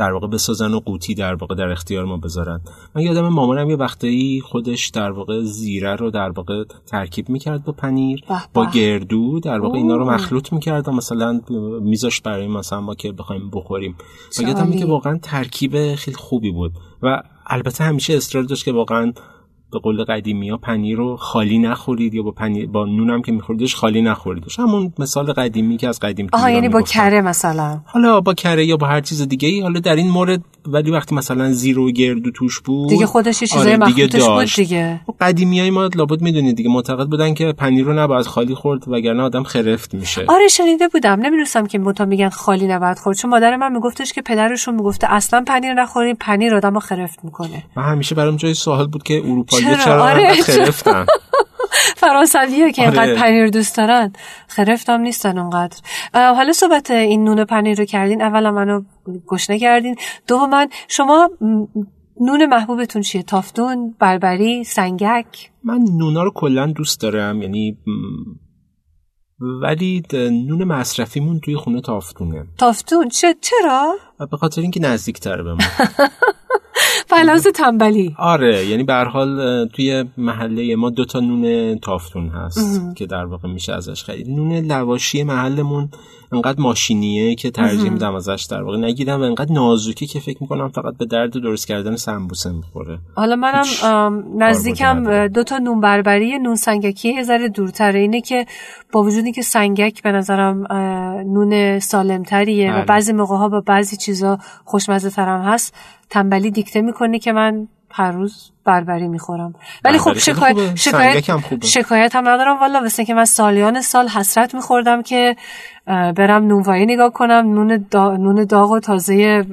در واقع بسازن و قوطی در واقع در اختیار ما بذارن. من یادم مامانم یه وقتایی خودش در واقع زیره رو در واقع ترکیب می‌کرد با پنیر با گردو در واقع اینا رو مخلوط می‌کرد و مثلا میذاش برای مثلا ما که بخوایم بخوریم. و یادم که واقعا ترکیب خیلی خوبی بود. و البته همیشه اصرار داشت که واقعا به قول قدیمی ها پنیر رو خالی نخورید یا با پنیر با نونم که میخوریدش خالی نخوریدش همون مثال قدیمی که از قدیم آها یعنی با کره مثلا. حالا با کره یا با هر چیز دیگه ای حالا در این مورد ولی وقتی مثلا زیرو و گردو توش بود دیگه خودش یه چیزای آره دیگه بود دیگه. قدیمی های ما لابد می‌دونید دیگه معتقد بودن که پنیر رو نباید خالی خورد وگرنه آدم خرفت میشه. آره شنیده بودم. نمی‌دونستم که متا میگن خالی نباید خورد. چون مادر من میگفتش که پدرشون می‌گفته اصلا پنیر نخوریم پنیر آدمو خرفت می‌کنه. من همیشه برام جای سوال بود که اروپایی چرا, چرا آره. خرفتن؟ فرانسوی که اینقدر آره. پنیر دوست دارن خرفتم نیستن اونقدر. حالا صحبت این نون پنیر رو کردین. اولا منو گشنه کردین. دوما شما نون محبوبتون چیه؟ تافتون بربری سنگک؟ من نونا رو کلا دوست دارم یعنی ولی نون مصرفیمون توی خونه تافتونه. تافتون؟ چه چرا؟ به خاطر اینکه نزدیکتره به ما. فلاز تنبلی. آره یعنی به حال توی محله ما دو تا نون تافتون هست که در واقع میشه ازش خرید. نون لواشی محلمون انقدر ماشینیه که ترجیح میدم ازش در واقع نگیرم و انقدر نازوکه که فکر می‌کنم فقط به درد درست کردن سمبوسه می‌خوره. حالا منم نزدیکم دو تا نون بربری نون سنگکی یه ذره دورتره. اینه که با وجودی که سنگک به نظرم نون سالمتریه و بله. بعضی موقع ها با بعضی چیزا خوشمزه ترم هست تنبلی دیکته می‌کنه که من هر روز بربری می‌خورم ولی خب شکایت. شکایت هم خوبه. شکایت هم ندارم والا مثل که من سالیان سال حسرت میخوردم که برم نونوایی نگاه کنم نون, دا... نون داغ و تازه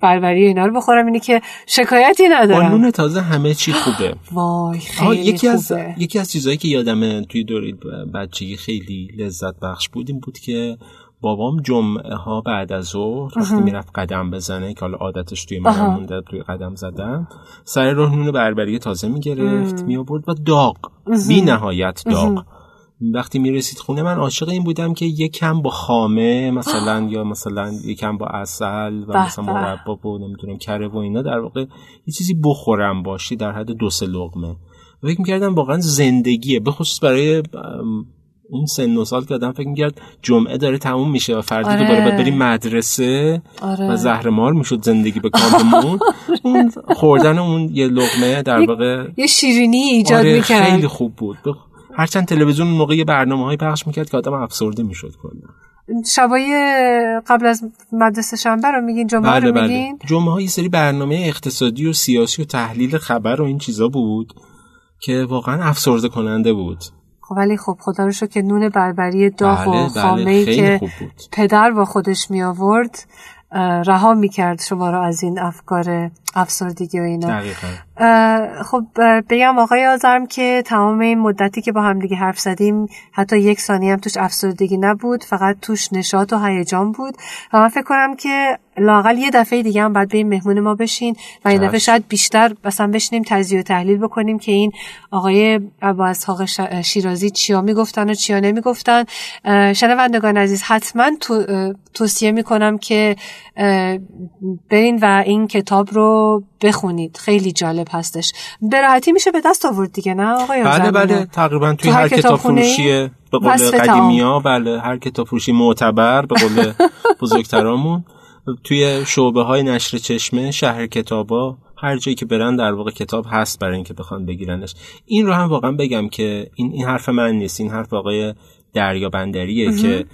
بربری اینا رو بخورم اینی که شکایتی با ندارم نون تازه همه چی خوبه وای خیلی یکی از خوبه. یکی از چیزهایی که یادمه توی دوره بچگی خیلی لذت بخش بود این بود که بابام جمعه ها بعد از ظهر وقتی می‌رفت قدم بزنه که حالا عادتش توی من. مونده توی قدم زدن سر راه نون بربری تازه می‌گرفت می آورد و داغ بی نهایت داغ. وقتی می‌رسید خونه من عاشق این بودم که یکم با خامه مثلا یا مثلا یکم با اصل و مثلا. مربا و نمی‌دونم کره و اینا در واقع یه چیزی بخورم باشی در حد دو سه لقمه. و فکر می‌کردم واقعا زندگیه به خصوص برای اون سن و سال که آدم فکر می‌کرد جمعه داره تموم میشه و فردا آره. دوباره باید بریم مدرسه آره. و زهرمار می‌شد زندگی به کاممون. اون خوردن اون یه لقمه در واقع یه شیرینی ایجاد آره می‌کرد. خیلی خوب بود. هرچند تلویزیون موقع یه برنامه های پخش می‌کرد که آدم افسرده می‌شد کلا. شبای قبل از مدرسه شنبه رو میگین؟ جمعه بله رو بله میگین؟ جمعه ها یه سری برنامه اقتصادی و سیاسی و تحلیل خبر و این چیزا بود که واقعا افسرده کننده بود. خب ولی خب خدا رو که نون بربری داغ بله و خامه ای که پدر با خودش می آورد رها می‌کرد شما رو از این افکار افسردگی و اینا. خب بگم آقای آزرم که تمام این مدتی که با همدیگه حرف زدیم حتی یک ثانیه هم توش افسردگی نبود فقط توش نشاط و هیجان بود. و من فکر کنم که لاقل یه دفعه دیگه هم باید به این مهمون ما بشین و این دفعه. شاید بیشتر مثلا بشینیم تجزیه و تحلیل بکنیم که این آقای ابا اسحاق شیرازی چیا می‌گفتن و چیا نمی‌گفتن. شنوندگان عزیز حتما تو توصیه می‌کنم که برین و این کتاب رو بخونید. خیلی جالب هستش. به راحتی میشه به دست آورد دیگه نه آقای بله؟ بله. تقریبا توی تو هر هر کتاب؟ فروشی به قول قدیمی ها بله هر کتاب فروشی معتبر به قول بزرگترامون. توی شعبه های نشر چشمه شهر کتابا هر جایی که برن در واقع کتاب هست برای اینکه بخوان بگیرنش. این رو هم واقعا بگم که این این حرف من نیست. این حرف آقای دریا بندریه که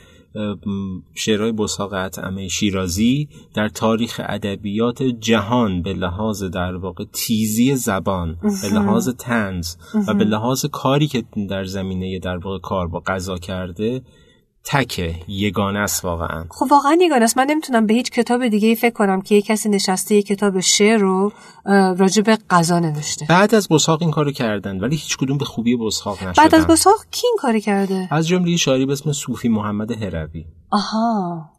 شعرهای بساق اطعمه شیرازی در تاریخ ادبیات جهان به لحاظ در واقع تیزی زبان به لحاظ تنز و به لحاظ کاری که در زمینه در واقع کار با غذا کرده تکه یگانه است واقعا. خب واقعا یگانه است. من نمی‌تونم به هیچ کتاب دیگه ای فکر کنم که یه کسی نشسته یه کتاب شعر رو راجع به غذا نوشته. بعد از بساق این کارو کردن ولی هیچ کدوم به خوبی بساق نشدن. بعد از بساق کی این کاری کرده؟ از جمله شاعری به اسم صوفی محمد هروی. آها.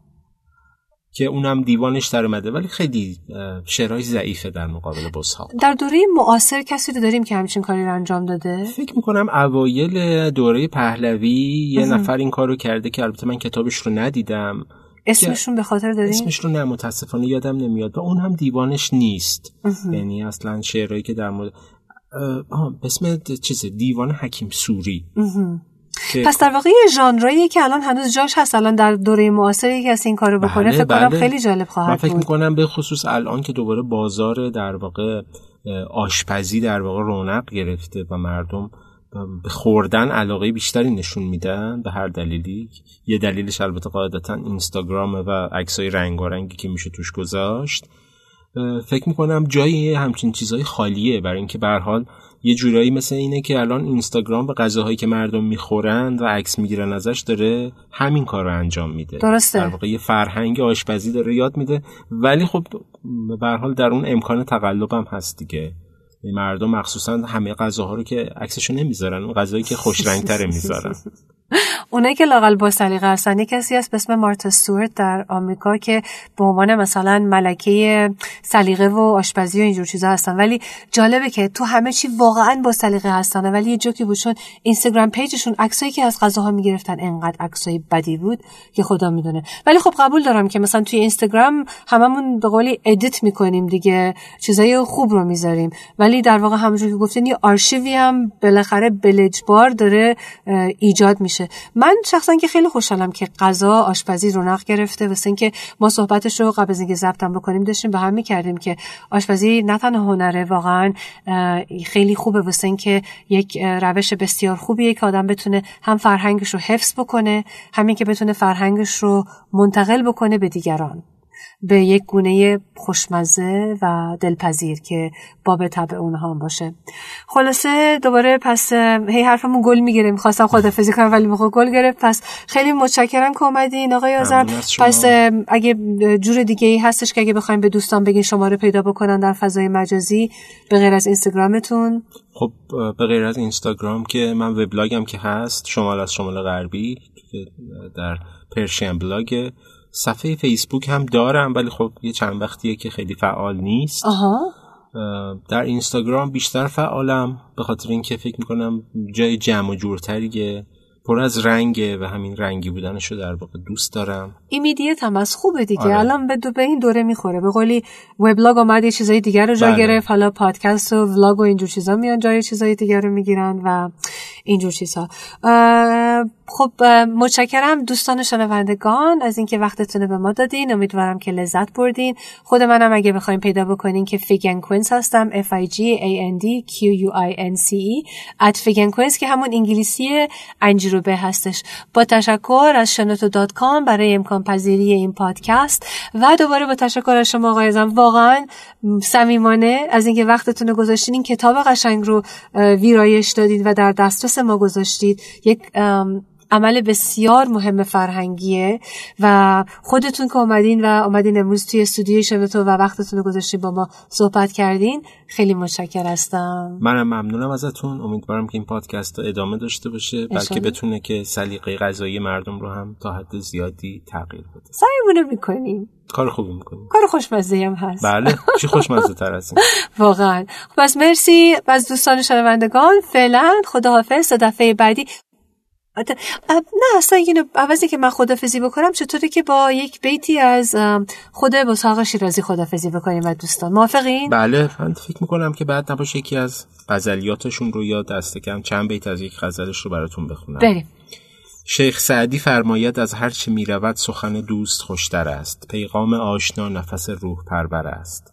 که اونم دیوانش در اومده ولی خیلی شعرهای ضعیفه در مقابل بساق در دوره معاصر کسی رو داریم که همچین کاری رو انجام داده؟ فکر می‌کنم اوایل دوره پهلوی یه نفر این کارو کرده که البته من کتابش رو ندیدم. اسمشون به خاطر داریم؟ اسمش رو نه متاسفانه یادم نمیاد. و اون هم دیوانش نیست. یعنی اصلا شعرهایی که در مورد آه، اسم د- چیز دیوان حکیم سوری. پس در واقع یه ژانراییه که الان هنوز جاش هست الان در دوره معاصر یکی کسی این کارو بکنه بله، فکر کنم بله. خیلی جالب من خواهد فکر بود. می‌کنم به خصوص الان که دوباره بازار در واقع آشپزی در واقع رونق گرفته و مردم به خوردن علاقه بیشتری نشون میدن به هر دلیلی. یه دلیلش البته قاعدتا اینستاگرامه و عکسای رنگارنگی که میشه توش گذاشت. فکر می‌کنم جای همچین چیزهای خالیه. برای اینکه به حال یه جورایی مثل اینه که الان اینستاگرام به غذاهایی که مردم می‌خورن و عکس می‌گیرن ازش داره همین کار رو انجام میده. درسته. در واقع یه فرهنگ آشپزی داره یاد میده. ولی خب به حال در اون امکان تقلب هم هست دیگه. مردم مخصوصا همه غذاها رو که عکسشو نمی‌ذارن اون غذایی که خوش رنگتره می‌ذارن. اونایی که لاقل با سلیقه هستن کسی هست به اسم مارتا سورت در آمریکا که به عنوان مثلا ملکه سلیقه و آشپزی و اینجور چیزا هستن. ولی جالبه که تو همه چی واقعا با سلیقه هستن. ولی یه جوکی بود چون اینستاگرام پیجشون عکسایی که از غذاها می‌گرفتن انقدر عکسای بدی بود که خدا می‌دونه. ولی خب قبول دارم که مثلا توی اینستاگرام هممون به قولی ادیت می‌کنیم دیگه چیزای خوب رو می‌ذاریم. ولی در واقع همونجور که گفتین یه آرشیوی هم بالاخره بلجبار داره ایجاد میشه. من شخصا که خیلی خوشحالم که غذا آشپزی رونق گرفته واسه اینکه ما صحبتش رو قبل از اینکه ضبطم بکنیم داشتیم به هم می‌کردیم که آشپزی نه تنها هنره واقعا خیلی خوبه واسه اینکه یک روش بسیار خوبیه که آدم بتونه هم فرهنگش رو حفظ بکنه همین که بتونه فرهنگش رو منتقل بکنه به دیگران. به یک گونه خوشمزه و دلپذیر که باب طبع اونها هم باشه. خلاصه دوباره پس هی حرفمون گل می‌گیره می‌خواستم خدافزی کنم ولی می‌خواد گل گرفت. پس خیلی متشکرم که اومدین آقای آزر پس اگه جور دیگه ای هستش که اگه بخوایم به دوستان بگین شماره پیدا بکنن در فضای مجازی به غیر از اینستاگرامتون. خب به غیر از اینستاگرام که من وبلاگم که هست شمال از شمال غربی در پرشین بلاگ صفحه فیسبوک هم دارم ولی خب یه چند وقتیه که خیلی فعال نیست آها. در اینستاگرام بیشتر فعالم به خاطر اینکه فکر می‌کنم جای جمع و جورتریه پر از رنگه و همین رنگی بودنش رو در واقع دوست دارم ایمیدیت هم از خوبه دیگه آره. الان به, دو به این دوره می‌خوره به قولی وبلاگ اومد یه چیزای دیگر رو جا بله. گرفت حالا پادکست و ولاگ و اینجور چیزا میان جای چیزای دیگر رو می‌گیرن و اینجور چیزها. خب متشکرم دوستان شنوندگان از اینکه وقتتون به ما دادین. امیدوارم که لذت بردین. خود منم اگه بخوایم پیدا بکنین که fig and quince هستم. F I G A N D Q U I N C E at fig and quince که همون انگلیسی انجیر و به هستش. با تشکر از شنوتو dot com برای امکان پذیری این پادکست و دوباره با تشکر از شما آقای واقعا صمیمانه از اینکه وقتتون رو گذاشتین این کتاب قشنگ رو ویرایش دادید و در دسترس ما گذاشتید. یک عمل بسیار مهم فرهنگیه و خودتون که اومدین و اومدین امروز توی استودیوی شنوتو و وقتتون رو گذاشتین با ما صحبت کردین خیلی متشکر هستم. منم ممنونم ازتون. امیدوارم که این پادکست ادامه داشته باشه. بلکه بتونه که سلیقه غذایی مردم رو هم تا حد زیادی تغییر بده. سعیمون می‌کنیم کار خوبی می‌کنیم کار خوشمزه هم هست. بله. چی خوشمزه تر از واقعا. خب از مرسی. از دوستان شنوندگان فعلا خداحافظ. تا دفعه بعدی. نه اصلا اینو عوضی که من خدافزی بکنم چطوری که با یک بیتی از خود بساق شیرازی خدافزی بکنیم و دوستان. موافقین؟ بله من فکر می‌کنم که بعد نباشه یکی از غزلیاتشون رو یا دست کم چند بیت از یک غزلش رو براتون بخونم. بریم. شیخ سعدی فرماید از هر چه می رود سخن دوست خوشتر است. پیغام آشنا نفس روح پربر است.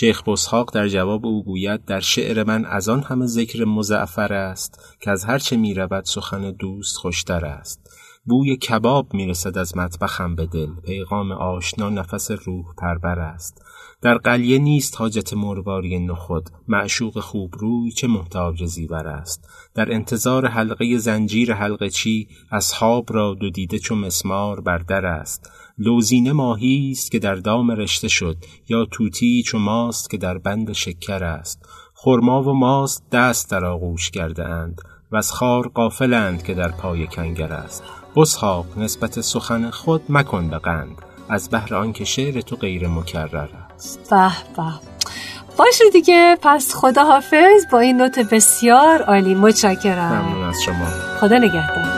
شیخ بسحاق در جواب او گوید در شعر من از آن همه ذکر مزعفر است که از هرچه می رود سخن دوست خوشتر است. بوی کباب می رسد از مطبخم به دل پیغام آشنا نفس روح پربر است. در قلیه نیست حاجت مرواری نخود معشوق خوب روی چه محتاج زیور است. در انتظار حلقه زنجیر حلقه چی اصحاب را دو دیده چو مسمار بر در است. لوزینه ماهی است که در دام رشته شد یا توتی چو ماست که در بند شکر است. خرما و ماست دست در آغوش کرده اند و از خار قافلند که در پای کنگر است. بسحاق نسبت سخن خود مکن به قند. از بهر آنکه شعر تو غیر مکرر است. به به. باشه دیگه پس خدا حافظ با این نوت بسیار عالی. متشکرم. ممنون از شما. خدا نگهدار.